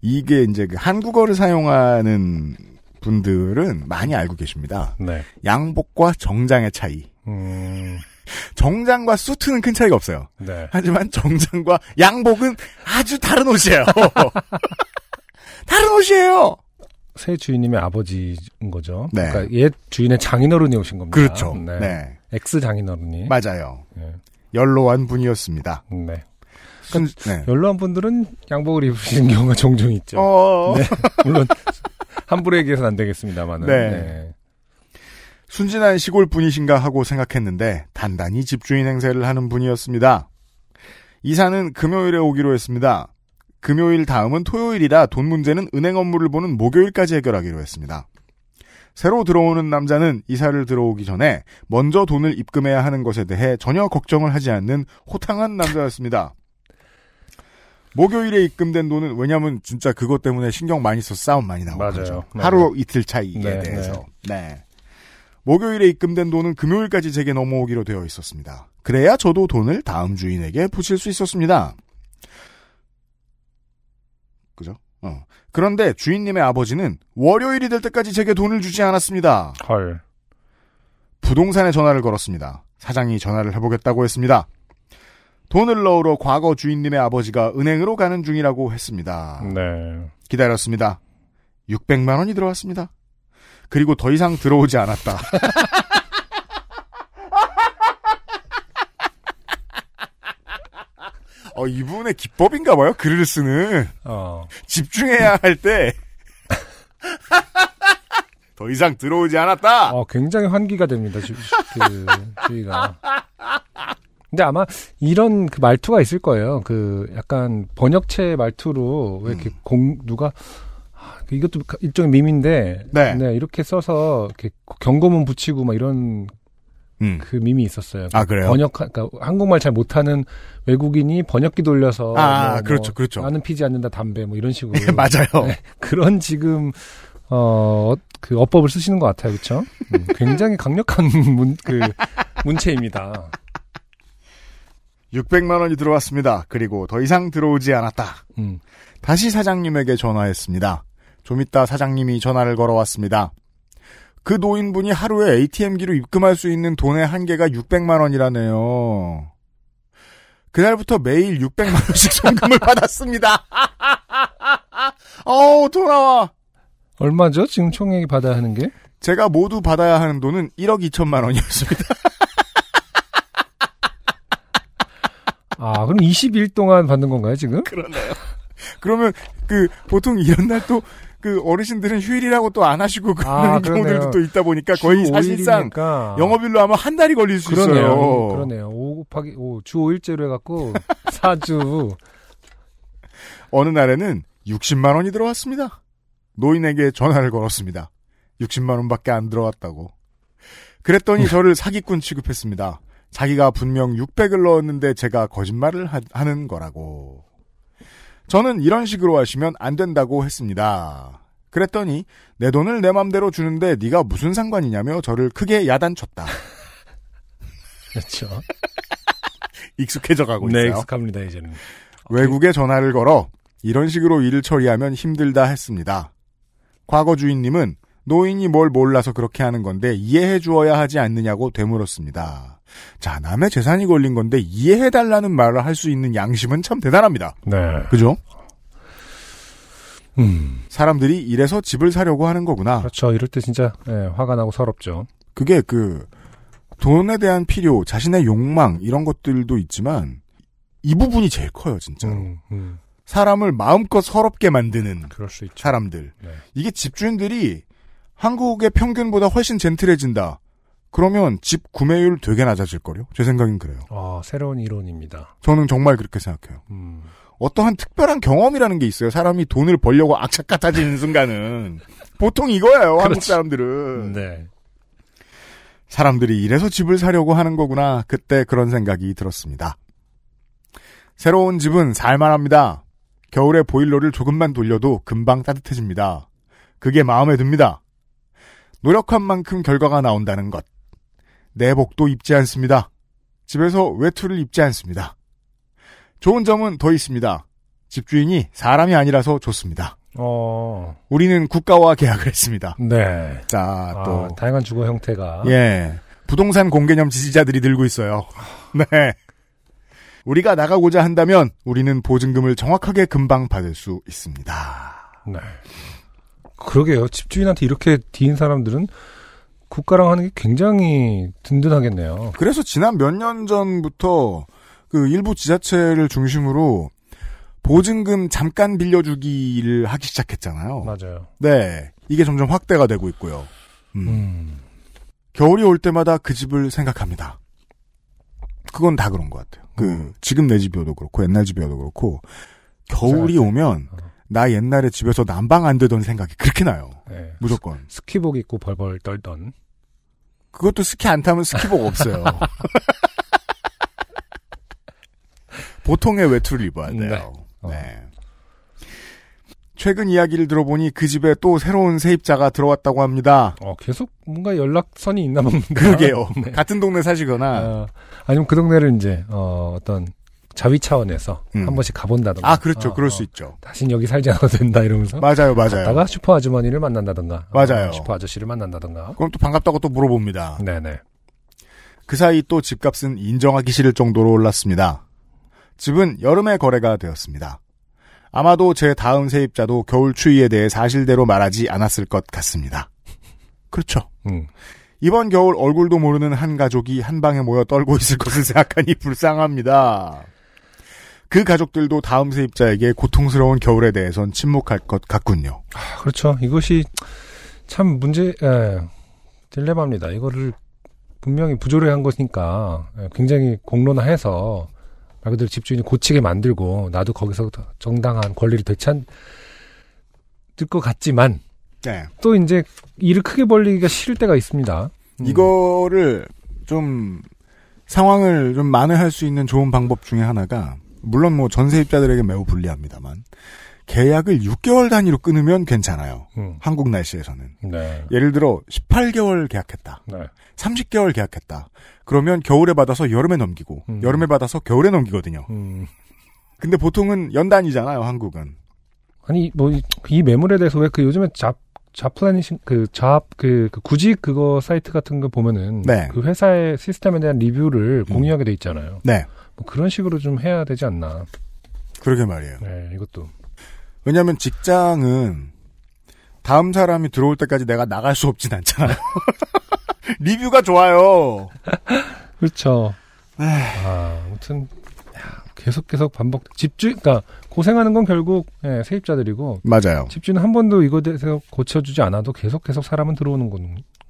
C: 이게 이제 그 한국어를 사용하는 분들은 많이 알고 계십니다.
B: 네.
C: 양복과 정장의 차이.
B: 음,
C: 정장과 수트는 큰 차이가 없어요.
B: 네.
C: 하지만 정장과 양복은 아주 다른 옷이에요. [laughs] 다른 옷이에요.
B: 새 주인님의 아버지인 거죠.
C: 네.
B: 그러니까 옛 주인의 장인어른이 오신 겁니다.
C: 그렇죠.
B: 네.
C: 네.
B: ex 장인어른이.
C: 맞아요.
B: 예.
C: 연로한 분이었습니다.
B: 네.
C: 순, 네.
B: 연로한 분들은 양복을 입으시는 경우가 종종 있죠.
C: 어,
B: 네. 물론 함부로 얘기해서는 안 되겠습니다만은.
C: 네. 순진한 시골 분이신가 하고 생각했는데 단단히 집주인 행세를 하는 분이었습니다. 이사는 금요일에 오기로 했습니다. 금요일 다음은 토요일이라 돈 문제는 은행 업무를 보는 목요일까지 해결하기로 했습니다. 새로 들어오는 남자는 이사를 들어오기 전에 먼저 돈을 입금해야 하는 것에 대해 전혀 걱정을 하지 않는 호탕한 남자였습니다. 목요일에 입금된 돈은 왜냐하면 진짜 그것 때문에 신경 많이 써서 싸움 많이 나오고
B: 맞아요. 맞아요.
C: 하루 이틀 차이에
B: 네,
C: 대해서. 네. 목요일에 입금된 돈은 금요일까지 제게 넘어오기로 되어 있었습니다. 그래야 저도 돈을 다음 주인에게 붙일 수 있었습니다. 그죠? 어. 그런데 주인님의 아버지는 월요일이 될 때까지 제게 돈을 주지 않았습니다.
B: 헐.
C: 부동산에 전화를 걸었습니다. 사장이 전화를 해보겠다고 했습니다. 돈을 넣으러 과거 주인님의 아버지가 은행으로 가는 중이라고 했습니다.
B: 네.
C: 기다렸습니다. 600만 원이 들어왔습니다. 그리고 더 이상 들어오지 않았다. [laughs] 어, 이분의 기법인가 봐요. 글을 쓰는.
B: 어.
C: 집중해야 할 때. [laughs] 더 이상 들어오지 않았다.
B: 어, 굉장히 환기가 됩니다. 주, 그, 주의가. 근데 아마 이런 그 말투가 있을 거예요. 그 약간 번역체 말투로 왜 이렇게
C: 음.
B: 공 누가 아, 이것도 일종의 밈인데
C: 네.
B: 이렇게 써서 이렇게 경고문 붙이고 막 이런
C: 음.
B: 그 밈이 있었어요.
C: 아, 그래요?
B: 번역 그러니까 한국말 잘 못하는 외국인이 번역기 돌려서
C: 아,
B: 뭐,
C: 그렇죠,
B: 뭐
C: 그렇죠.
B: 나는 피지 않는다 담배 뭐 이런 식으로
C: 네, [laughs] 맞아요.
B: 네. 그런 지금 어그 어법을 쓰시는 것 같아요, 그렇죠? 음, 굉장히 강력한 문 그 문체입니다.
C: 600만 원이 들어왔습니다. 그리고 더 이상 들어오지 않았다.
B: 음,
C: 다시 사장님에게 전화했습니다. 좀 이따 사장님이 전화를 걸어왔습니다. 그 노인분이 하루에 ATM기로 입금할 수 있는 돈의 한계가 600만 원이라네요. 그날부터 매일 600만 원씩 송금을 [laughs] 받았습니다. [laughs] 어우, 돈 나와.
B: 얼마죠? 지금 총액이 받아야 하는 게?
C: 제가 모두 받아야 하는 돈은 1억 2천만 원이었습니다. [laughs]
B: 아, 그럼 20일 동안 받는 건가요, 지금? [laughs]
C: 그러네요. 그러면 그 보통 이런 날 또 그 어르신들은 휴일이라고 또 안 하시고 그런
B: 아.
C: 경우들도 또 있다 보니까 거의
B: 주
C: 사실상
B: 5일이니까.
C: 영업일로 하면 한 달이 걸릴 수
B: 그러네요.
C: 있어요.
B: 그러네요. 5 곱하기 5, 주 5일째로 해갖고 [laughs] 4주.
C: 어느 날에는 60만 원이 들어왔습니다. 노인에게 전화를 걸었습니다. 60만 원밖에 안 들어왔다고. 그랬더니 저를 사기꾼 취급했습니다. 자기가 분명 600을 넣었는데 제가 거짓말을 하, 하는 거라고. 저는 이런 식으로 하시면 안 된다고 했습니다. 그랬더니 내 돈을 내 맘대로 주는데 네가 무슨 상관이냐며 저를 크게 야단쳤다. [laughs]
B: 그렇죠. [laughs]
C: 익숙해져 가고
B: 네,
C: 있어요.
B: 익숙합니다, 이제는.
C: 외국에 전화를 걸어 이런 식으로 일을 처리하면 힘들다 했습니다. 과거 주인님은 노인이 뭘 몰라서 그렇게 하는 건데 이해해 주어야 하지 않느냐고 되물었습니다. 자, 남의 재산이 걸린 건데 이해해 달라는 말을 할 수 있는 양심은 참 대단합니다.
B: 네.
C: 그죠?
B: 음.
C: 사람들이 이래서 집을 사려고 하는 거구나.
B: 그렇죠. 이럴 때 진짜, 예, 화가 나고 서럽죠.
C: 그게 그 돈에 대한 필요, 자신의 욕망 이런 것들도 있지만 이 부분이 제일 커요, 진짜로.
B: 음, 음.
C: 사람을 마음껏 서럽게 만드는
B: 그럴 수 있죠.
C: 사람들.
B: 네.
C: 이게 집주인들이 한국의 평균보다 훨씬 젠틀해진다. 그러면 집 구매율 되게 낮아질걸요? 제 생각엔 그래요.
B: 아, 새로운 이론입니다.
C: 저는 정말 그렇게 생각해요.
B: 음.
C: 어떠한 특별한 경험이라는 게 있어요. 사람이 돈을 벌려고 악착 같아지는 순간은. [laughs] 보통 이거예요, 한국
B: 그렇지.
C: 사람들은.
B: 네.
C: 사람들이 이래서 집을 사려고 하는 거구나. 그때 그런 생각이 들었습니다. 새로운 집은 살만합니다. 겨울에 보일러를 조금만 돌려도 금방 따뜻해집니다. 그게 마음에 듭니다. 노력한 만큼 결과가 나온다는 것. 내복도 입지 않습니다. 집에서 외투를 입지 않습니다. 좋은 점은 더 있습니다. 집주인이 사람이 아니라서 좋습니다.
B: 어,
C: 우리는 국가와 계약을 했습니다.
B: 네.
C: 자,
B: 아,
C: 또.
B: 다양한 주거 형태가.
C: 예. 부동산 공개념 지지자들이 들고 있어요. [laughs] 네. 우리가 나가고자 한다면 우리는 보증금을 정확하게 금방 받을 수 있습니다.
B: 네. 그러게요. 집주인한테 이렇게 뒤인 사람들은 국가랑 하는 게 굉장히 든든하겠네요.
C: 그래서 지난 몇 년 전부터 그 일부 지자체를 중심으로 보증금 잠깐 빌려주기를 하기 시작했잖아요.
B: 맞아요.
C: 네. 이게 점점 확대가 되고 있고요. 음.
B: 음.
C: 겨울이 올 때마다 그 집을 생각합니다. 그건 다 그런 것 같아요. 그
B: 음.
C: 지금 내 집이어도 그렇고 옛날 집이어도 그렇고 겨울이 오면
B: 어.
C: 나 옛날에 집에서 난방 안 되던 생각이 그렇게 나요.
B: 네.
C: 무조건.
B: 스키복 입고 벌벌 떨던.
C: 그것도 스키 안 타면 스키복 없어요. [laughs] 보통의 외투를 입어야 돼요.
B: 네. 어.
C: 네. 최근 이야기를 들어보니 그 집에 또 새로운 세입자가 들어왔다고 합니다.
B: 어, 계속 뭔가 연락선이 있나 봅니다.
C: 그러게요. [laughs]
B: 네.
C: 같은 동네 사시거나.
B: 어, 아니면 그 동네를 이제, 어, 어떤 자위 차원에서
C: 음.
B: 한 번씩 가본다던가.
C: 아, 그렇죠.
B: 어,
C: 그럴
B: 어,
C: 수 있죠.
B: 다신 여기 살지 않아도 된다 이러면서.
C: 맞아요, 맞아요.
B: 갔다가 슈퍼 아주머니를 만난다던가.
C: 맞아요.
B: 어, 슈퍼 아저씨를 만난다던가.
C: 그럼 또 반갑다고 또 물어봅니다.
B: 네네.
C: 그 사이 또 집값은 인정하기 싫을 정도로 올랐습니다. 집은 여름에 거래가 되었습니다. 아마도 제 다음 세입자도 겨울 추위에 대해 사실대로 말하지 않았을 것 같습니다. [laughs] 그렇죠.
B: 음.
C: 이번 겨울 얼굴도 모르는 한 가족이 한 방에 모여 떨고 있을 것을 [laughs] 생각하니 불쌍합니다. 그 가족들도 다음 세입자에게 고통스러운 겨울에 대해선 침묵할 것 같군요.
B: 아, 그렇죠. 이것이 참 문제, 예, 딜레마입니다. 이거를 분명히 부조리한 것이니까 예, 굉장히 공론화해서 말 그대로 집주인이 고치게 만들고 나도 거기서 정당한 권리를 되찾을 것 같지만
C: 네.
B: 또 이제 일을 크게 벌리기가 싫을 때가 있습니다. 음.
C: 이거를 좀 상황을 좀 만회할 수 있는 좋은 방법 중에 하나가 물론 뭐 전세입자들에게 매우 불리합니다만 계약을 6개월 단위로 끊으면 괜찮아요.
B: 음.
C: 한국 날씨에서는.
B: 네.
C: 예를 들어 18개월 계약했다.
B: 네.
C: 30개월 계약했다. 그러면 겨울에 받아서 여름에 넘기고
B: 음.
C: 여름에 받아서 겨울에 넘기거든요.
B: 음.
C: 근데 보통은 연단이잖아요, 한국은.
B: 아니 뭐 이 매물에 대해서 왜 그 요즘에 잡 잡플래니싱 그잡그 그 구직 그거 사이트 같은 거 보면은
C: 네.
B: 그 회사의 시스템에 대한 리뷰를
C: 음.
B: 공유하게 돼 있잖아요.
C: 네.
B: 뭐 그런 식으로 좀 해야 되지 않나.
C: 그러게 말이에요.
B: 네, 이것도
C: 왜냐하면 직장은 다음 사람이 들어올 때까지 내가 나갈 수 없진 않잖아요. [laughs] 리뷰가 좋아요. [laughs]
B: 그렇죠. 아, 아무튼 야, 계속 계속 반복. 집주, 그러니까 고생하는 건 결국 예, 세입자들이고
C: 맞아요.
B: 집주는 한 번도 이거에 대해서 고쳐주지 않아도 계속 계속 사람은 들어오는 거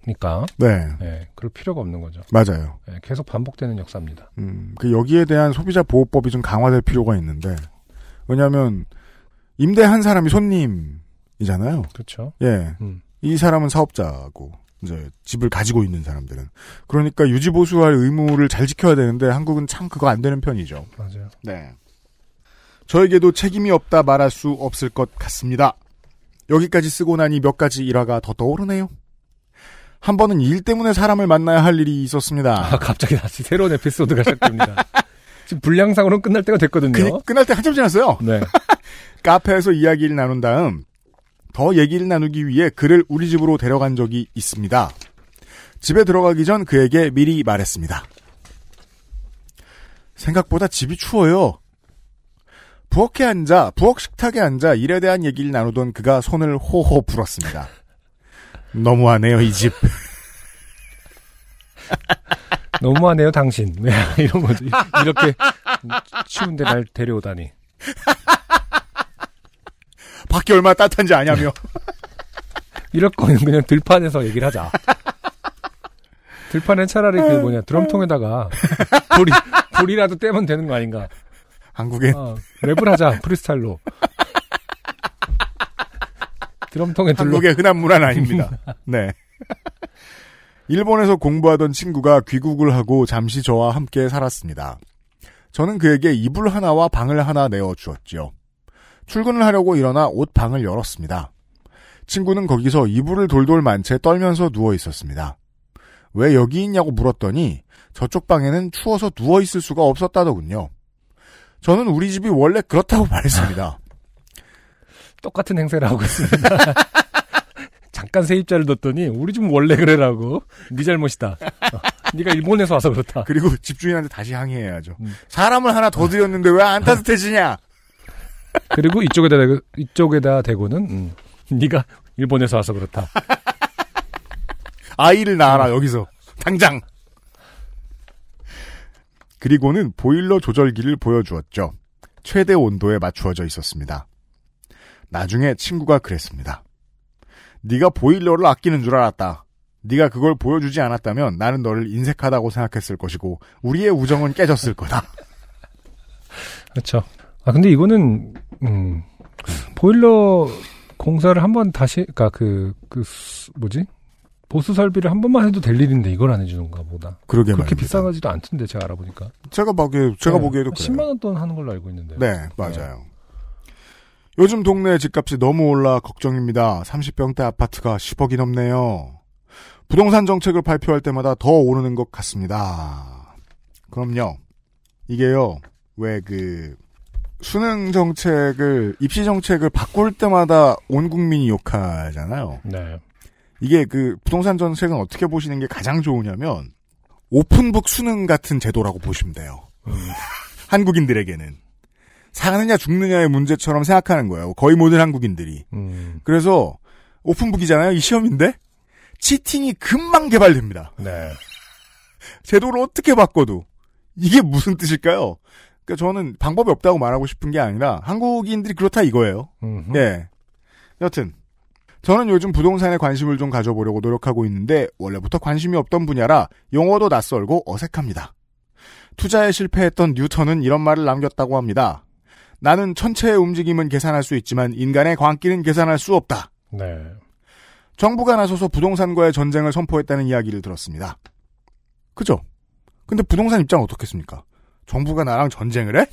B: 니까
C: 네,
B: 예, 그럴 필요가 없는 거죠.
C: 맞아요.
B: 예, 계속 반복되는 역사입니다.
C: 음, 그 여기에 대한 소비자 보호법이 좀 강화될 필요가 있는데 왜냐하면 임대한 사람이 손님이잖아요.
B: 그렇죠.
C: 예,
B: 음.
C: 이 사람은 사업자고 이제 집을 가지고 있는 사람들은 그러니까 유지 보수할 의무를 잘 지켜야 되는데 한국은 참 그거 안 되는 편이죠.
B: 맞아요.
C: 네. 저에게도 책임이 없다 말할 수 없을 것 같습니다. 여기까지 쓰고 나니 몇 가지 일화가 더 떠오르네요. 한 번은 일 때문에 사람을 만나야 할 일이
B: 아,
C: 있었습니다.
B: 갑자기 다시 새로운 에피소드가 시작됩니다. [laughs] 지금 분량상으로는 끝날 때가 됐거든요.
C: 그, 끝날 때 한참 지났어요.
B: 네. [laughs]
C: 카페에서 이야기를 나눈 다음 더 얘기를 나누기 위해 그를 우리 집으로 데려간 적이 있습니다. 집에 들어가기 전 그에게 미리 말했습니다. 생각보다 집이 추워요. 부엌에 앉아, 부엌 식탁에 앉아 일에 대한 얘기를 나누던 그가 손을 호호 불었습니다. 너무하네요, 이 집. [laughs]
B: 너무하네요, 당신. [laughs] 네, 이런 거죠. 이렇게 추운데 날 데려오다니.
C: 밖에 얼마나 따뜻한지 아냐며. [laughs]
B: 이럴 거면 그냥 들판에서 얘기를 하자. 들판엔 차라리 그 뭐냐 드럼통에다가 불이 불이라도 떼면 되는 거 아닌가?
C: 한국에
B: 어, 랩을 하자 프리스타일로. 드럼통에 둘러.
C: 한국의 흔한 문화는 아닙니다. [laughs] 네. 일본에서 공부하던 친구가 귀국을 하고 잠시 저와 함께 살았습니다. 저는 그에게 이불 하나와 방을 하나 내어 주었지요. 출근을 하려고 일어나 옷 방을 열었습니다. 친구는 거기서 이불을 돌돌 만채 떨면서 누워 있었습니다. 왜 여기 있냐고 물었더니 저쪽 방에는 추워서 누워 있을 수가 없었다더군요. 저는 우리 집이 원래 그렇다고 [laughs] 말했습니다.
B: 똑같은 행세를 하고 있습니다. [laughs] 잠깐 세입자를 뒀더니 우리 집 원래 그래라고. 네 잘못이다. 어, 네가 일본에서 와서 그렇다.
C: 그리고 집주인한테 다시 항의해야죠.
B: 음.
C: 사람을 하나 더 들였는데 왜 안 따뜻해지냐?
B: 그리고 이쪽에다 대고, 이쪽에다 대고는 음, 네가 일본에서 와서 그렇다.
C: 아이를 낳아라 여기서 당장. 그리고는 보일러 조절기를 보여주었죠. 최대 온도에 맞추어져 있었습니다. 나중에 친구가 그랬습니다. 네가 보일러를 아끼는 줄 알았다. 네가 그걸 보여주지 않았다면 나는 너를 인색하다고 생각했을 것이고 우리의 우정은 깨졌을 거다. [laughs]
B: 그렇죠. 아 근데 이거는 음, 보일러 공사를 한번 다시 그러니까 그, 그 수- 뭐지 보수 설비를 한 번만 해도 될 일인데 이걸 안 해주는가 보다.
C: 그러게
B: 그렇게
C: 말입니다.
B: 비싸지도 않던데 제가 알아보니까.
C: 제가 보기에 제가
B: 네,
C: 보기에도 그래요.
B: 10만 원 돈 하는 걸로 알고 있는데.
C: 네, 맞아요. 요즘 동네 집값이 너무 올라 걱정입니다. 30평대 아파트가 10억이 넘네요. 부동산 정책을 발표할 때마다 더 오르는 것 같습니다. 그럼요. 이게요, 왜 그, 수능 정책을, 입시 정책을 바꿀 때마다 온 국민이 욕하잖아요.
B: 네.
C: 이게 그 부동산 정책은 어떻게 보시는 게 가장 좋으냐면, 오픈북 수능 같은 제도라고 보시면 돼요.
B: 음,
C: 한국인들에게는. 사느냐 죽느냐의 문제처럼 생각하는 거예요. 거의 모든 한국인들이.
B: 음,
C: 그래서 오픈북이잖아요. 이 시험인데 치팅이 금방 개발됩니다.
B: 네. [laughs]
C: 제도를 어떻게 바꿔도 이게 무슨 뜻일까요? 그러니까 저는 방법이 없다고 말하고 싶은 게 아니라 한국인들이 그렇다 이거예요.
B: 음,
C: 예. 여튼 저는 요즘 부동산에 관심을 좀 가져보려고 노력하고 있는데 원래부터 관심이 없던 분야라 용어도 낯설고 어색합니다. 투자에 실패했던 뉴턴은 이런 말을 남겼다고 합니다. 나는 천체의 움직임은 계산할 수 있지만 인간의 광기는 계산할 수 없다.
B: 네.
C: 정부가 나서서 부동산과의 전쟁을 선포했다는 이야기를 들었습니다. 그죠? 근데 부동산 입장은 어떻겠습니까? 정부가 나랑 전쟁을 해?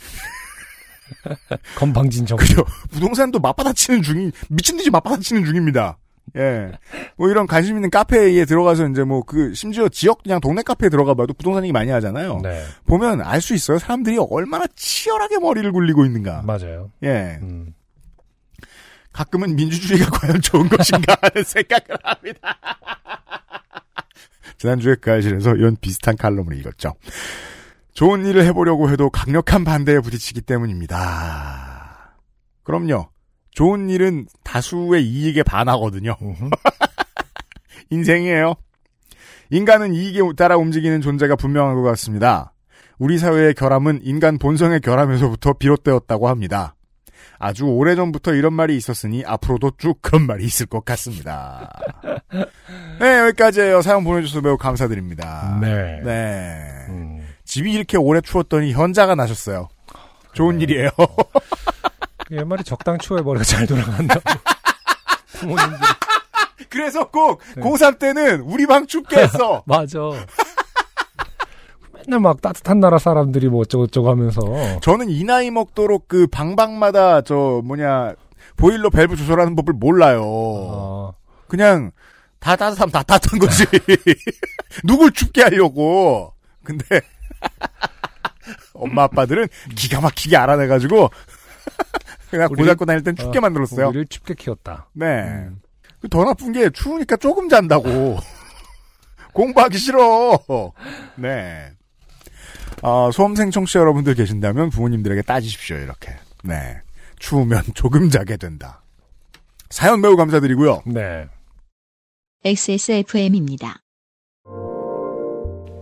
B: 건방진 정부.
C: 그죠? 부동산도 맞받아치는 중이, 미친듯이 맞받아치는 중입니다. 예. 뭐 이런 관심 있는 카페에 들어가서 이제 뭐 그, 심지어 지역 그냥 동네 카페에 들어가 봐도 부동산 얘기 많이 하잖아요.
B: 네.
C: 보면 알 수 있어요. 사람들이 얼마나 치열하게 머리를 굴리고 있는가.
B: 맞아요.
C: 예.
B: 음.
C: 가끔은 민주주의가 [laughs] 과연 좋은 것인가 하는 생각을 합니다. [laughs] 지난주에 그 알실에서 이런 비슷한 칼럼을 읽었죠. 좋은 일을 해보려고 해도 강력한 반대에 부딪히기 때문입니다. 그럼요. 좋은 일은 다수의 이익에 반하거든요. [laughs] 인생이에요. 인간은 이익에 따라 움직이는 존재가 분명한 것 같습니다. 우리 사회의 결함은 인간 본성의 결함에서부터 비롯되었다고 합니다. 아주 오래전부터 이런 말이 있었으니 앞으로도 쭉 그런 말이 있을 것 같습니다. [laughs] 네, 여기까지예요. 사연 보내주셔서 매우 감사드립니다.
B: 네.
C: 네.
B: 음.
C: 집이 이렇게 오래 추웠더니 현자가 나셨어요. 좋은 일이에요. [laughs]
B: 옛말에 적당 추워야 머리가 잘 돌아간다. [laughs] 부모님들
C: 그래서 꼭
B: 네.
C: 고3 때는 우리 방 춥게 했어. [laughs]
B: 맞아. 맨날 막 따뜻한 나라 사람들이 뭐 어쩌고저쩌고 하면서
C: 저는 이 나이 먹도록 그 방방마다 저 뭐냐 보일러 밸브 조절하는 법을 몰라요.
B: 어,
C: 그냥 다 따뜻하면 다 따뜻한 거지. [laughs] 누굴 춥게 하려고. 근데 엄마 아빠들은 기가 막히게 알아내가지고 그냥 고등학교 다닐 땐 춥게
B: 어,
C: 만들었어요.
B: 우리를 춥게 키웠다.
C: 네.
B: 음.
C: 그더 나쁜 게 추우니까 조금 잔다고. [laughs] 공부하기 싫어. 네. 아, 수험생 청취자 여러분들 계신다면 부모님들에게 따지십시오, 이렇게. 네. 추우면 조금 자게 된다. 사연 매우 감사드리고요.
B: 네.
G: XSFM입니다.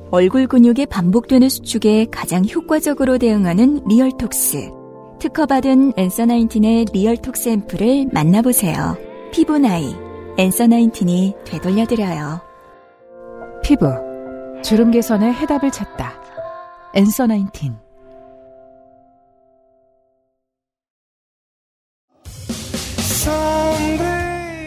G: 얼굴 근육의 반복되는 수축에 가장 효과적으로 대응하는 리얼톡스. 특허받은 Answer Nineteen의 리얼톡스 앰플을 만나보세요. 피부 나이, Answer Nineteen이 되돌려드려요.
D: 피부 주름 개선의 해답을 찾다. 엔서 나인틴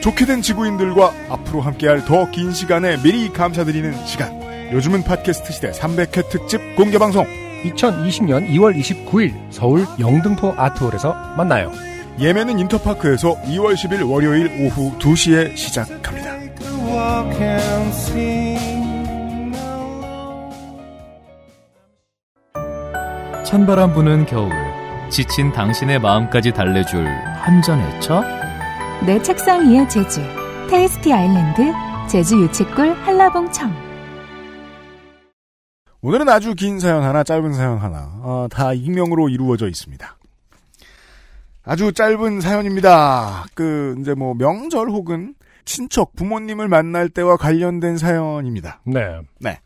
C: 좋게 된 지구인들과 앞으로 함께할 더 긴 시간에 미리 감사드리는 시간. 요즘은 팟캐스트 시대 300회 특집 공개방송.
B: 2020년 2월 29일 서울 영등포 아트홀에서 만나요.
C: 예매는 인터파크에서 2월 10일 월요일 오후 2시에 시작합니다.
E: 찬바람 부는 겨울 지친 당신의 마음까지 달래줄 한 잔의 차?
D: 내 책상 위의 제주 테이스티 아일랜드 제주 유채꿀 한라봉청
C: 오늘은 아주 긴 사연 하나, 짧은 사연 하나, 어, 다 익명으로 이루어져 있습니다. 아주 짧은 사연입니다. 그, 이제 뭐, 명절 혹은 친척, 부모님을 만날 때와 관련된 사연입니다.
B: 네.
C: 네.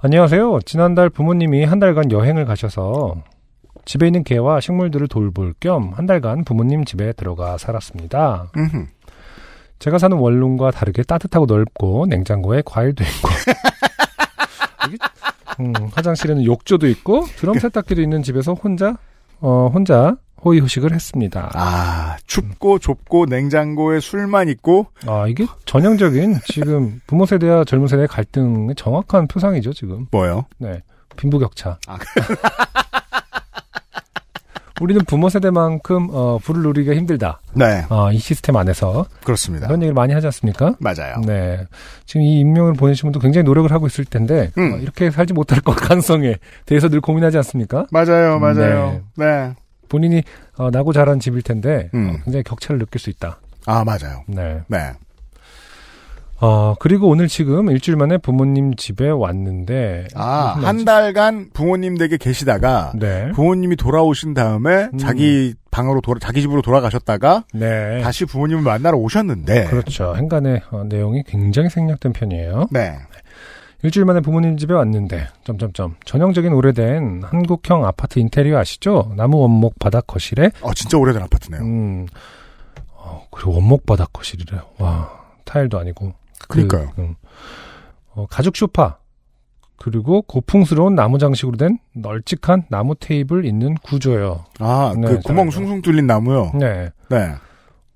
B: 안녕하세요. 지난달 부모님이 한 달간 여행을 가셔서 집에 있는 개와 식물들을 돌볼 겸 한 달간 부모님 집에 들어가 살았습니다.
C: 음흠.
B: 제가 사는 원룸과 다르게 따뜻하고 넓고 냉장고에 과일도 있고 [laughs] 음, 화장실에는 욕조도 있고 드럼 세탁기도 있는 집에서 혼자 어, 혼자 호의 호식을 했습니다.
C: 아, 춥고 좁고 냉장고에 술만 있고,
B: 아 이게 전형적인 지금 부모 세대와 젊은 세대의 갈등의 정확한 표상이죠 지금.
C: 뭐요?
B: 네, 빈부격차.
C: 아. [laughs]
B: 우리는 부모 세대만큼 어, 불을 누리기가 힘들다.
C: 네,
B: 어, 이 시스템 안에서
C: 그렇습니다.
B: 그런 얘기를 많이 하지 않습니까?
C: 맞아요.
B: 네. 지금 이 임명을 보내신 분도 굉장히 노력을 하고 있을 텐데
C: 음.
B: 어, 이렇게 살지 못할 것 가능성에 대해서 늘 고민하지 않습니까?
C: 맞아요, 맞아요. 네.
B: 본인이 어, 나고 자란 집일 텐데
C: 음.
B: 어, 굉장히 격차를 느낄 수 있다.
C: 아, 맞아요.
B: 네.
C: 네.
B: 어, 그리고 오늘 지금 일주일 만에 부모님 집에 왔는데
C: 아,
B: 무슨
C: 한
B: 말이지?
C: 달간 부모님 댁에 계시다가,
B: 네.
C: 부모님이 돌아오신 다음에
B: 음.
C: 자기 방으로 돌아, 자기 집으로 돌아가셨다가
B: 네.
C: 다시 부모님을 만나러 오셨는데
B: 그렇죠. 행간의 어, 내용이 굉장히 생략된 편이에요.
C: 네.
B: 일주일 만에 부모님 집에 왔는데 점점점 전형적인 오래된 한국형 아파트 인테리어 아시죠? 나무 원목 바닥 거실에
C: 어 진짜 오래된 아파트네요.
B: 음, 어, 그리고 원목 바닥 거실이래. 와, 타일도 아니고. 그,
C: 그러니까요.
B: 음, 어, 가죽 소파. 그리고 고풍스러운 나무 장식으로 된 널찍한 나무 테이블 있는 구조예요.
C: 아,
B: 네,
C: 그 구멍
B: 잘
C: 숭숭 뚫린 나무요.
B: 네.
C: 네.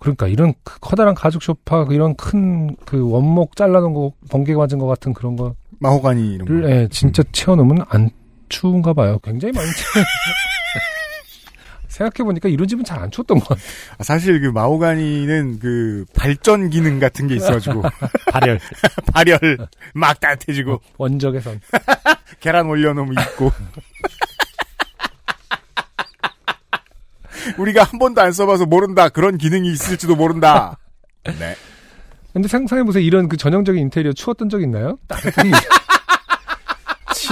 B: 그러니까 이런 크- 커다란 가죽 소파, 그 이런 큰 그 원목 잘라놓은 거, 번개 맞은 것 같은 그런 거를,
C: 마호가니 이런 거.
B: 예, 진짜 채워놓으면 안 추운가 봐요. 굉장히 많이 채워. [laughs] 생각해보니까 이런 집은 잘안 추웠던 것 같아요.
C: 아, 사실 그 마호가니는 그 발전 기능 같은 게 있어가지고 [laughs]
B: 발열. [laughs]
C: 발열 막 따뜻해지고
B: 원적에선. [laughs]
C: 계란 올려놓으면 있고. 우리가 한 번도 안 써봐서 모른다. 그런 기능이 있을지도 모른다. 네.
B: 근데 상상해보세요. 이런 그 전형적인 인테리어 추웠던 적 있나요? 따뜻한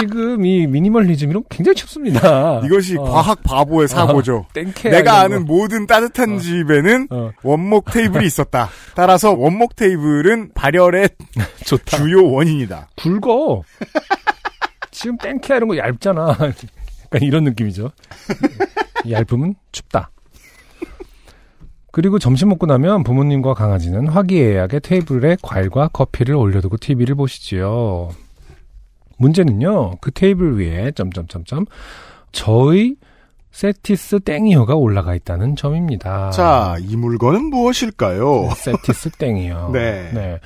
B: 지금 이 미니멀리즘이론 굉장히 춥습니다.
C: 이것이
B: 어,
C: 과학 바보의 사고죠.
B: 땡케
C: 내가 아는
B: 거.
C: 모든 따뜻한
B: 어.
C: 집에는
B: 어,
C: 원목 테이블이 있었다. 따라서 원목 테이블은 발열의 [laughs]
B: 좋다.
C: 주요 원인이다.
B: 굵어. 지금 땡케 이런 거 얇잖아. 약간 이런 느낌이죠. 얇으면 춥다. 그리고 점심 먹고 나면 부모님과 강아지는 화기애애하게 테이블에 과일과 커피를 올려두고 TV를 보시지요. 문제는요, 그 테이블 위에 점점점점 저희 세티스 땡이어가 올라가 있다는 점입니다.
C: 자, 이 물건은 무엇일까요?
B: 세티스 땡이요. [laughs]
C: 네.
B: 네.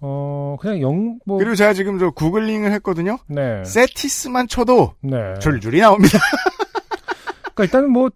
B: 어, 그냥 영, 뭐,
C: 그리고 제가 지금 저 구글링을 했거든요.
B: 네.
C: 세티스만 쳐도
B: 네.
C: 줄줄이 나옵니다. [laughs]
B: 그러니까 일단은 뭐, 이-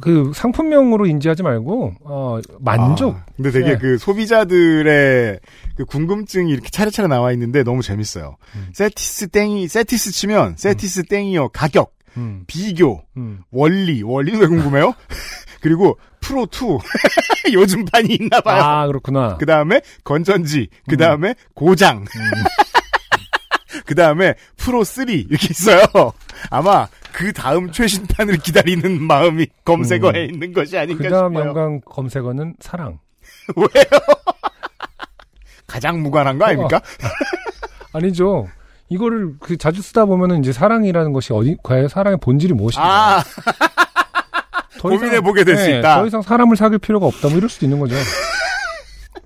B: 그 상품명으로 인지하지 말고, 어, 만족.
C: 아, 근데 되게
B: 네.
C: 그 소비자들의 그 궁금증이 이렇게 차례차례 나와 있는데 너무 재밌어요.
B: 음.
C: 세티스 땡이, 세티스 치면 세티스 땡이요. 가격,
B: 음,
C: 비교,
B: 음.
C: 원리, 원리는 왜 궁금해요? [laughs] 그리고 프로 2 [laughs] 요즘 판이 있나 봐요.
B: 아, 그렇구나.
C: 그 다음에 건전지, 그 다음에 고장,
B: 음. [laughs]
C: 그 다음에 프로 3 이렇게 있어요. 아마 그 다음 최신판을 기다리는 마음이 검색어에
B: 음.
C: 있는 것이 아닌가
B: 그 다음. 연관 검색어는 사랑. [laughs]
C: 가장 무관한 거 아닙니까? [laughs]
B: 아니죠. 이거를 그 자주 쓰다 보면은 이제 사랑이라는 것이 어디, 과연 사랑의 본질이 무엇인가.
C: 아, [laughs]
B: 더 이상-
C: 고민해 보게 될수
B: 네,
C: 있다.
B: 더 이상 사람을 사귈 필요가 없다. 뭐 이럴 수도 있는 거죠.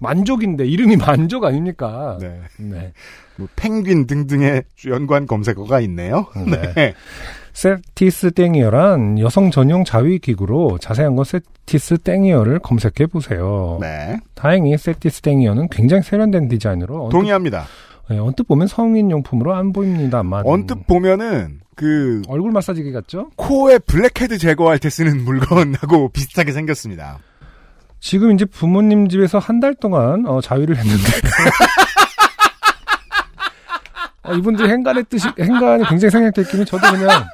B: 만족인데, 이름이 만족 아닙니까?
C: 네.
B: 네.
C: 뭐 펭귄 등등의 연관 검색어가 있네요.
B: 네.
C: 네.
B: 세티스 땡이어란 여성 전용 자위 기구로 자세한 건 세티스 땡이어를 검색해 보세요.
C: 네.
B: 다행히 세티스 땡이어는 굉장히 세련된 디자인으로 언뜻,
C: 동의합니다.
B: 네, 언뜻 보면 성인 용품으로 안 보입니다만
C: 언뜻 보면은 그
B: 얼굴 마사지기 같죠?
C: 코에 블랙헤드 제거할 때 쓰는 물건하고 [laughs] 비슷하게 생겼습니다.
B: 지금 이제 부모님 집에서 한 달 동안 어, 자위를 했는데 [laughs] 어, 이분들 행간의 뜻이 행간이 굉장히 생략됐기는 저도 그냥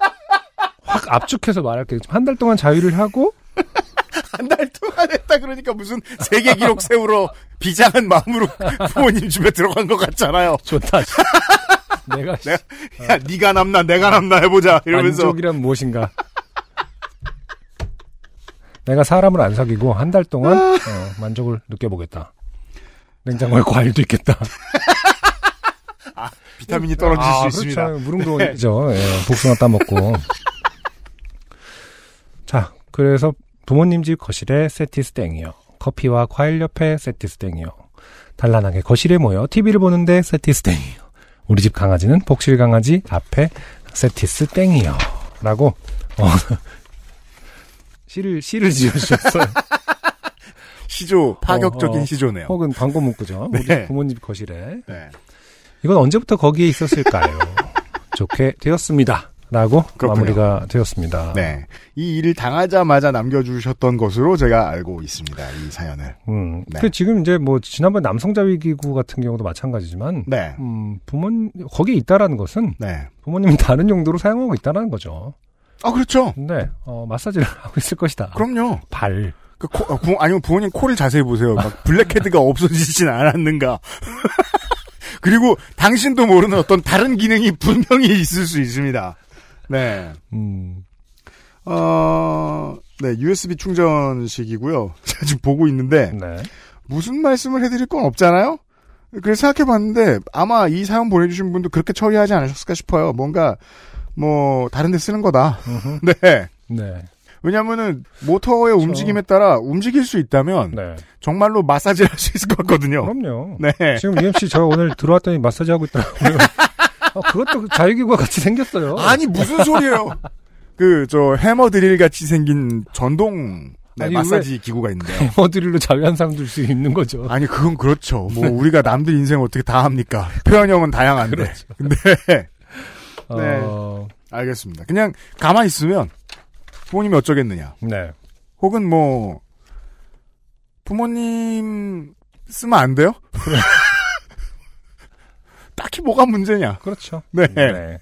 B: 확 압축해서 말할게요. 한 달 동안 자위를 하고 [laughs]
C: 한 달 동안 했다 그러니까 무슨 세계 기록 세우러 비장한 마음으로 부모님 집에 들어간 것 같잖아요.
B: 좋다. 내가 [laughs] 씨,
C: 야, 네가 남나 내가 남나 해보자 이러면서
B: 만족이란 무엇인가? 내가 사람을 안 사귀고 한 달 동안 어, 만족을 느껴보겠다. 냉장고에 과일도 있겠다.
C: 비타민이 떨어질
B: 아,
C: 수 있습니다.
B: 그렇죠. 무릉도원이죠. 예, 복숭아 따먹고. 자, 그래서 부모님 집 거실에 세티스 땡이요. 커피와 과일 옆에 세티스 땡이요. 단란하게 거실에 모여 TV를 보는데 세티스 땡이요. 우리 집 강아지는 복실 강아지 앞에 세티스 땡이요. 라고, 어, [laughs] 시를, 시를 지어주셨어요. [laughs]
C: 시조 파격적인
B: 어, 어.
C: 시조네요.
B: 혹은 광고 문구죠. [laughs] 우리
C: 네.
B: 부모님 집 거실에.
C: 네.
B: 이건 언제부터 거기에 있었을까요? 좋게 되었습니다. 라고
C: 그렇군요.
B: 마무리가 되었습니다.
C: 네. 이 일을 당하자마자 남겨주셨던 것으로 제가 알고 있습니다. 이 사연을.
B: 음,
C: 네.
B: 그 지금 이제 뭐 지난번 남성자위기구 같은 경우도 마찬가지지만,
C: 네.
B: 음, 부모 거기에 있다라는 것은
C: 네.
B: 부모님이 다른 용도로 사용하고 있다라는 거죠.
C: 아, 그렇죠.
B: 근데 어, 마사지를 [laughs] 하고 있을 것이다.
C: 그럼요.
B: 발.
C: 그 코, 어, 부, 아니면 부모님 코를 자세히 보세요. 막 블랙헤드가 [laughs] 없어지진 않았는가. [laughs] 그리고 당신도 모르는 어떤 다른 기능이 분명히 있을 수 있습니다. 네.
B: 음,
C: 어, 네, USB 충전식이고요. [laughs] 제가 지금 보고 있는데
B: 네.
C: 무슨 말씀을 해드릴 건 없잖아요. 그래서 생각해봤는데 아마 이 사연 보내주신 분도 그렇게 처리하지 않으셨을까 싶어요. 뭔가 뭐 다른 데 쓰는 거다. [laughs] 네.
B: 네.
C: 왜냐면은 모터의 움직임에 따라 움직일 수 있다면
B: 네.
C: 정말로 마사지를 할 수 있을 것 같거든요.
B: 그럼요.
C: 네.
B: 지금 UMC 저 오늘 들어왔더니 마사지 하고 있더라고요. [laughs] 어, 그것도 자유기구와 같이 생겼어요.
C: 아니 무슨 소리예요? 그 저 해머 드릴 같이 생긴 전동 네,
B: 아니,
C: 마사지 기구가 있는데요.
B: 해머 드릴로 자유 한 사람 들수 있는 거죠.
C: 아니 그건 그렇죠. 뭐 우리가 남들 인생 어떻게 다 합니까? 표현형은 다양한데.
B: 그렇죠.
C: 근데 네.
B: 어,
C: 알겠습니다. 그냥 가만히 있으면 부모님이 어쩌겠느냐.
B: 네.
C: 혹은 뭐 부모님 쓰면 안 돼요? 딱히 뭐가 문제냐?
B: 그렇죠.
C: 네.
B: 네.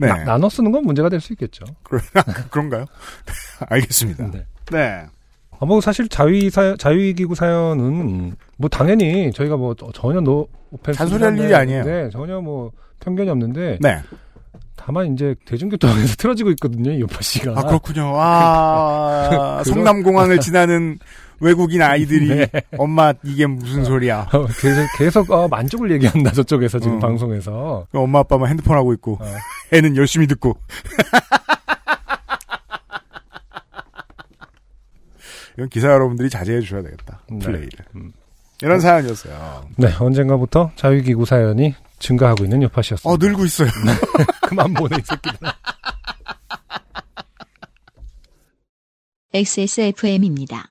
C: 네.
B: 나, 나눠 쓰는 건 문제가 될 수 있겠죠. [laughs]
C: 그런가요? 알겠습니다.
B: 네.
C: 네.
B: 아, 뭐 사실 자위 사 자위기구 사연은 뭐 당연히 저희가 뭐 전혀 노 오펜스
C: 잔소리 할 일이 아니에요.
B: 네, 전혀 뭐 편견이 없는데
C: 네.
B: 다만 이제 대중교통에서 [laughs] 틀어지고 있거든요, 이 요파 씨가.
C: 아, 그렇군요. 아, [laughs] 성남공항을 지나는 외국인 아이들이 [laughs]
B: 네.
C: 엄마 이게 무슨 소리야.
B: 어, 계속, 계속 어, 만족을 얘기한다 저쪽에서 지금
C: 어.
B: 방송에서.
C: 엄마 아빠만 핸드폰 하고 있고
B: 어. [laughs]
C: 애는 열심히 듣고. [laughs] 이건 기사 여러분들이 자제해 주셔야 되겠다.
B: 네.
C: 플레이를.
B: 음.
C: 이런 사연이었어요.
B: 네, 언젠가부터 자유기구 사연이 증가하고 있는 요파 씨였습니다.
C: 어 늘고 있어요.
B: 그만 보내 이 새끼들.
A: XSFM입니다.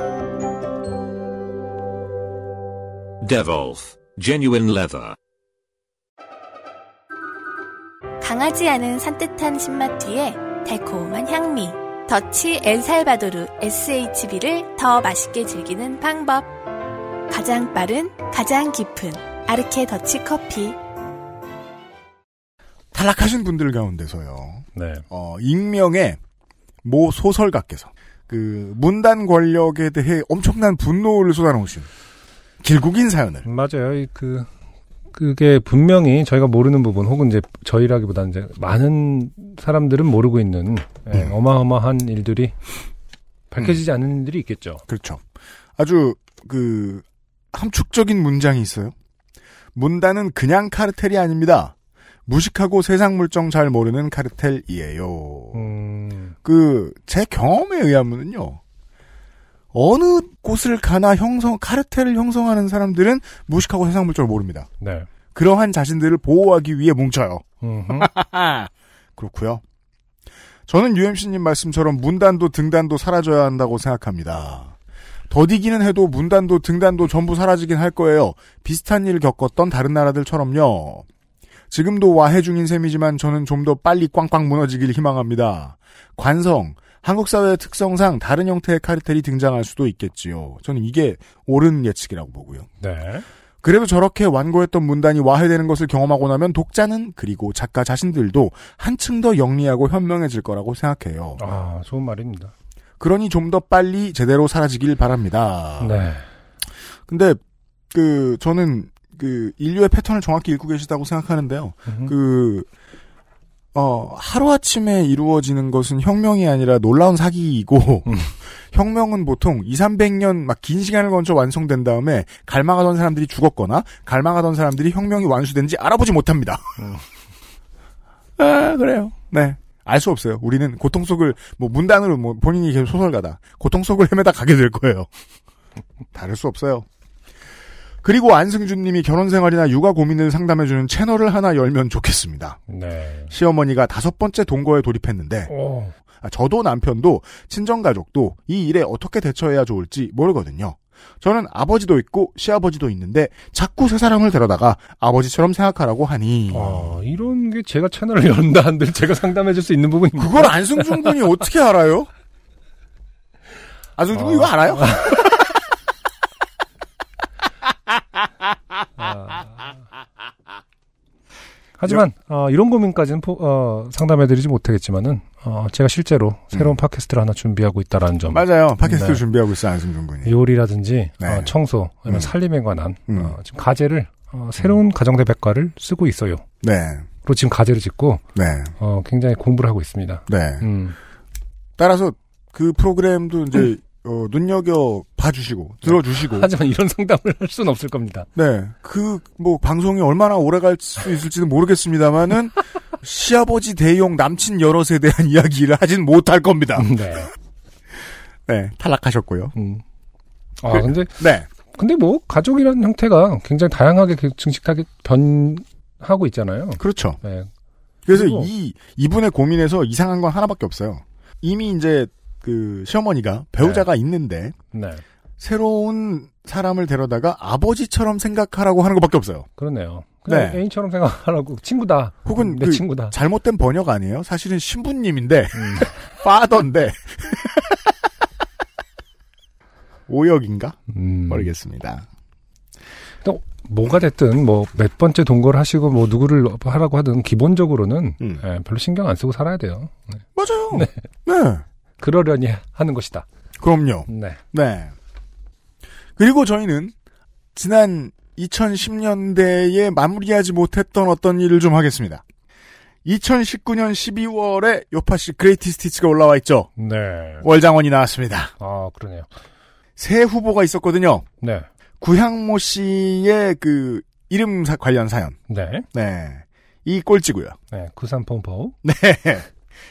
H: Devolf Genuine Leather.
F: 강하지 않은 산뜻한 신맛 뒤에 달콤한 향미. 더치 엘살바도르 SHB를 더 맛있게 즐기는 방법. 가장 빠른, 가장 깊은 아르케 더치 커피.
C: 탈락하신 분들 가운데서요.
B: 네.
C: 어, 익명의 모 소설가께서 그 문단 권력에 대해 엄청난 분노를 쏟아놓으신 길국인 사연을
B: 맞아요. 이 그, 그게 분명히 저희가 모르는 부분, 혹은 이제 저희라기보다는 이제 많은 사람들은 모르고 있는 예,
C: 음.
B: 어마어마한 일들이 밝혀지지 않는 일들이 있겠죠.
C: 그렇죠. 아주 그 함축적인 문장이 있어요. 문단은 그냥 카르텔이 아닙니다. 무식하고 세상 물정 잘 모르는 카르텔이에요.
B: 음,
C: 그제 경험에 의하면요. 어느 곳을 가나 형성 카르텔을 형성하는 사람들은 무식하고 세상 물정을 모릅니다.
B: 네.
C: 그러한 자신들을 보호하기 위해 뭉쳐요. [laughs] 그렇고요. 저는 UMC님 말씀처럼 문단도 등단도 사라져야 한다고 생각합니다. 더디기는 해도 문단도 등단도 전부 사라지긴 할 거예요. 비슷한 일 겪었던 다른 나라들처럼요. 지금도 와해 중인 셈이지만 저는 좀 더 빨리 꽝꽝 무너지길 희망합니다. 관성, 한국 사회의 특성상 다른 형태의 카르텔이 등장할 수도 있겠지요. 저는 이게 옳은 예측이라고 보고요.
B: 네.
C: 그래도 저렇게 완고했던 문단이 와해되는 것을 경험하고 나면 독자는 그리고 작가 자신들도 한층 더 영리하고 현명해질 거라고 생각해요.
B: 아, 좋은 말입니다.
C: 그러니 좀 더 빨리 제대로 사라지길 바랍니다.
B: 네.
C: 근데 그 저는 그 인류의 패턴을 정확히 읽고 계시다고 생각하는데요.
B: 음흠.
C: 그 어, 하루아침에 이루어지는 것은 혁명이 아니라 놀라운 사기이고,
B: 음. [laughs]
C: 혁명은 보통 2, 300년 막 긴 시간을 거쳐 완성된 다음에 갈망하던 사람들이 죽었거나, 갈망하던 사람들이 혁명이 완수된지 알아보지 못합니다.
B: 음. [laughs]
C: 아, 그래요. 네. 알 수 없어요. 우리는 고통 속을, 뭐, 문단으로, 뭐, 본인이 계속 소설가다. 고통 속을 헤매다 가게 될 거예요. [laughs] 다를 수 없어요. 그리고 안승준 님이 결혼 생활이나 육아 고민을 상담해주는 채널을 하나 열면 좋겠습니다.
B: 네.
C: 시어머니가 다섯 번째 동거에 돌입했는데
B: 오.
C: 아, 저도 남편도 친정가족도 이 일에 어떻게 대처해야 좋을지 모르거든요. 저는 아버지도 있고 시아버지도 있는데 자꾸 세 사람을 데려다가 아버지처럼 생각하라고 하니
B: 아, 이런 게 제가 채널을 [laughs] 연다 한들 제가 상담해 줄 수 있는 부분입니다.
C: 그걸 안승준 군이 어떻게 알아요? 안승준 군 이거 알아요?
B: 하지만 어, 이런 고민까지는 포- 어, 상담해드리지 못하겠지만은 어, 제가 실제로 새로운 팟캐스트를 하나 준비하고 있다라는 점.
C: 맞아요. 팟캐스트
B: 네.
C: 준비하고 있어요 안승준 군이.
B: 요리라든지
C: 네.
B: 어, 청소, 아니면
C: 음.
B: 살림에 관한
C: 음.
B: 어, 지금 가제를 어, 새로운 가정대 백과를 쓰고 있어요.
C: 네,
B: 그리고 지금 가제를 짓고
C: 네,
B: 어, 굉장히 공부를 하고 있습니다.
C: 네.
B: 음,
C: 따라서 그 프로그램도 이제 어, 눈여겨 봐주시고 들어주시고 [laughs]
B: 하지만 이런 상담을 할 수는 없을 겁니다.
C: 네. 그, 뭐, 방송이 얼마나 오래 갈 수 있을지는 모르겠습니다만은, [laughs] 시아버지 대용 남친 여럿에 대한 [laughs] 이야기를 하진 못할 겁니다.
B: 네.
C: 네. 탈락하셨고요.
B: 음. 아
C: 그-
B: 근데
C: 네.
B: 근데 뭐 가족이라는 형태가 굉장히 다양하게 그 증식하게 변하고 있잖아요.
C: 그렇죠.
B: 네.
C: 그래서 이, 이분의 고민에서 이상한 건 하나밖에 없어요. 이미 이제, 그, 시어머니가 배우자가 있는데,
B: 네.
C: 새로운 사람을 데려다가 아버지처럼 생각하라고 하는 것밖에 없어요.
B: 그렇네요. 그냥
C: 네.
B: 애인처럼 생각하라고 친구다.
C: 혹은
B: 내
C: 그
B: 친구다.
C: 잘못된 번역 아니에요? 사실은 신부님인데,
B: 음. [laughs]
C: 파던데. [laughs] 오역인가?
B: 음.
C: 모르겠습니다.
B: 또 뭐가 됐든 뭐 몇 번째 동거를 하시고 뭐 누구를 하라고 하든 기본적으로는
C: 음.
B: 예, 별로 신경 안 쓰고 살아야 돼요. 네.
C: 맞아요.
B: 네.
C: 네.
B: 그러려니 하는 것이다.
C: 그럼요.
B: 네.
C: 네. 그리고 저희는 지난 2010년대에 마무리하지 못했던 어떤 일을 좀 하겠습니다. 2019년 12월에 요파시 그레이티 스티치가 올라와 있죠.
B: 네.
C: 월장원이 나왔습니다.
B: 아, 그러네요.
C: 새 후보가 있었거든요.
B: 네.
C: 구향모 씨의 그 이름 사- 관련 사연.
B: 네.
C: 네. 이 꼴찌고요.
B: 네. 구산pompo.
C: 네.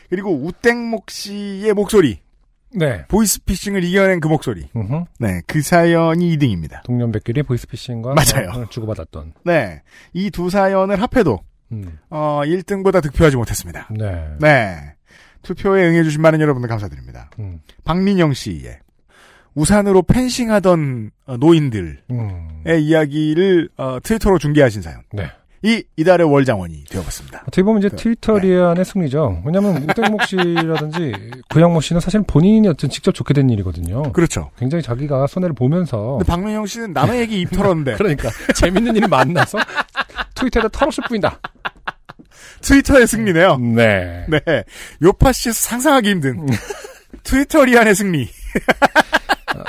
C: 그리고 우땡목 씨의 목소리.
B: 네.
C: 보이스피싱을 이겨낸 그 목소리.
B: 음흠.
C: 네. 그 사연이 2등입니다.
B: 동년배끼리 보이스피싱과
C: 맞아요.
B: 어, 주고받았던.
C: 네. 이 두 사연을 합해도
B: 음.
C: 어, 1등보다 득표하지 못했습니다.
B: 네.
C: 네. 투표에 응해주신 많은 여러분들 감사드립니다.
B: 음.
C: 박민영 씨의 우산으로 펜싱하던 어, 노인들의
B: 음.
C: 이야기를 어, 트위터로 중계하신 사연.
B: 네.
C: 이 이달의 월장원이 되어봤습니다.
B: 어떻게 보면 이제
C: 그,
B: 트위터리안의 승리죠. 왜냐하면 우땡목 씨라든지 [laughs] 구양모 씨는 사실 본인이 어떤 직접 좋게 된 일이거든요.
C: 그렇죠.
B: 굉장히 자기가 손해를 보면서
C: 근데 박민영 씨는 남의 얘기 입 털었는데 [laughs]
B: 그러니까 재밌는 일이 만나서 트위터에다 털었을 뿐이다.
C: 트위터의 승리네요.
B: 네.
C: 네. 요파 씨에서 상상하기 힘든 [laughs] 트위터리안의 승리.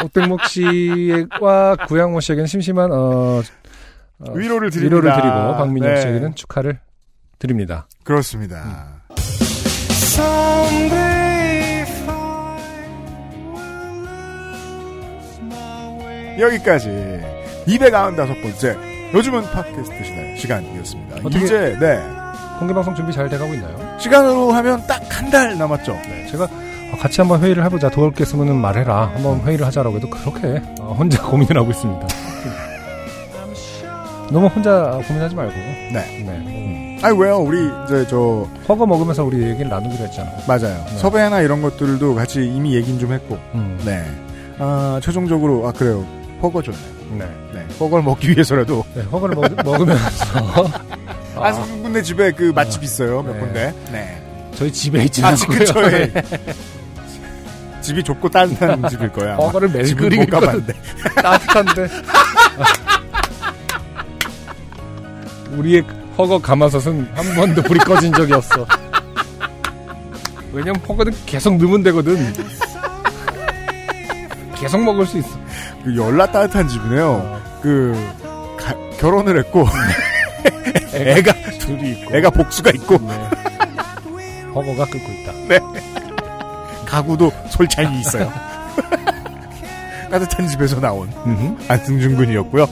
B: 우땡목 씨와 구양모 씨에게는 심심한 어, 어,
C: 위로를 드립니다.
B: 위로를 드리고 박민영
C: 네.
B: 씨에게는 축하를 드립니다.
C: 그렇습니다. 여기까지 295번째 요즘은 팟캐스트 시대 시간이었습니다. 이제 네
B: 공개 방송 준비 잘 돼가고 있나요?
C: 시간으로 하면 딱 한 달 남았죠.
B: 네. 제가 어, 같이 한번 회의를 해보자. 도울 게 있으면 말해라. 한번 회의를 하자라고 해도 그렇게 어, 혼자 [laughs] 고민을 하고 있습니다. 너무 혼자 고민하지 말고.
C: 네.
B: 네.
C: 아니 왜요? 우리 이제 저
B: 허거 먹으면서 우리 얘기를 나누기로 했잖아요.
C: 맞아요.
B: 네.
C: 섭외나 이런 것들도 같이 이미 얘긴 좀 했고.
B: 음.
C: 네. 아 최종적으로 아 그래요. 허거 좋네.
B: 네.
C: 네. 허거를 먹기 위해서라도
B: 네, 허거를 먹, 먹으면서. [laughs] 아,
C: 안승준 군네 집에 그 맛집 있어요. 몇
B: 네.
C: 군데. 네.
B: 저희 집에 있지
C: 아,
B: 않고요.
C: 근처에. 집이 좁고 따뜻한 집일 거야.
B: 허거를 매일 끓이고
C: 못 가봤는데.
B: 따뜻한데. [laughs] 우리의 허거 가마솥은 한 번도 불이 꺼진 적이 없어. 왜냐면 허거는 계속 넣으면 되거든. 계속 먹을 수 있어.
C: 그 열나 따뜻한 집이네요. 그 가- 결혼을 했고 애가
B: 둘이 있고.
C: 애가 복수가 있고
B: 네. 허거가 끓고 있다.
C: 가구도 솔찬이 있어요. [laughs] 따뜻한 집에서 나온 안승준 군이었고요.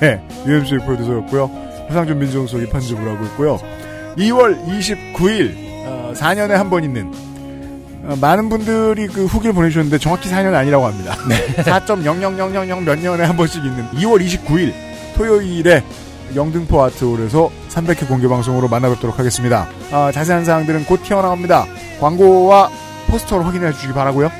C: 네, UMC 프로듀서였고요. 화상준 민정수석이 편집을 하고 있고요. 2월 29일 어, 4년에 한 번 있는 어, 많은 분들이 그 후기를 보내주셨는데 정확히 4년 아니라고 합니다. [laughs] 4.00000 몇 년에 한 번씩 있는 2월 29일 토요일에 영등포 아트홀에서 300회 공개 방송으로 만나뵙도록 하겠습니다. 아, 자세한 사항들은 곧 튀어나옵니다. 광고와 포스터로 확인해 주시기 바라고요.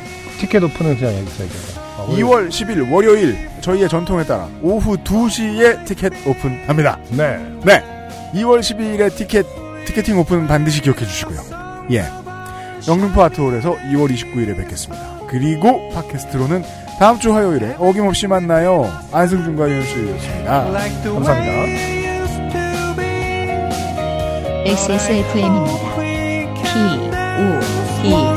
B: 티켓 오픈은 그냥 여기서. 아,
C: 2월 10일 월요일 저희의 전통에 따라 오후 2시에 티켓 오픈합니다.
B: 네.
C: 네. 2월 12일에 티켓 티켓팅 오픈 반드시 기억해 주시고요. 예. 영등포 아트홀에서 2월 29일에 뵙겠습니다. 그리고 팟캐스트로는 다음 주 화요일에 어김없이 만나요. 안승준과 유현수였습니다. 감사합니다.
A: XSFM입니다. P, O, D, R,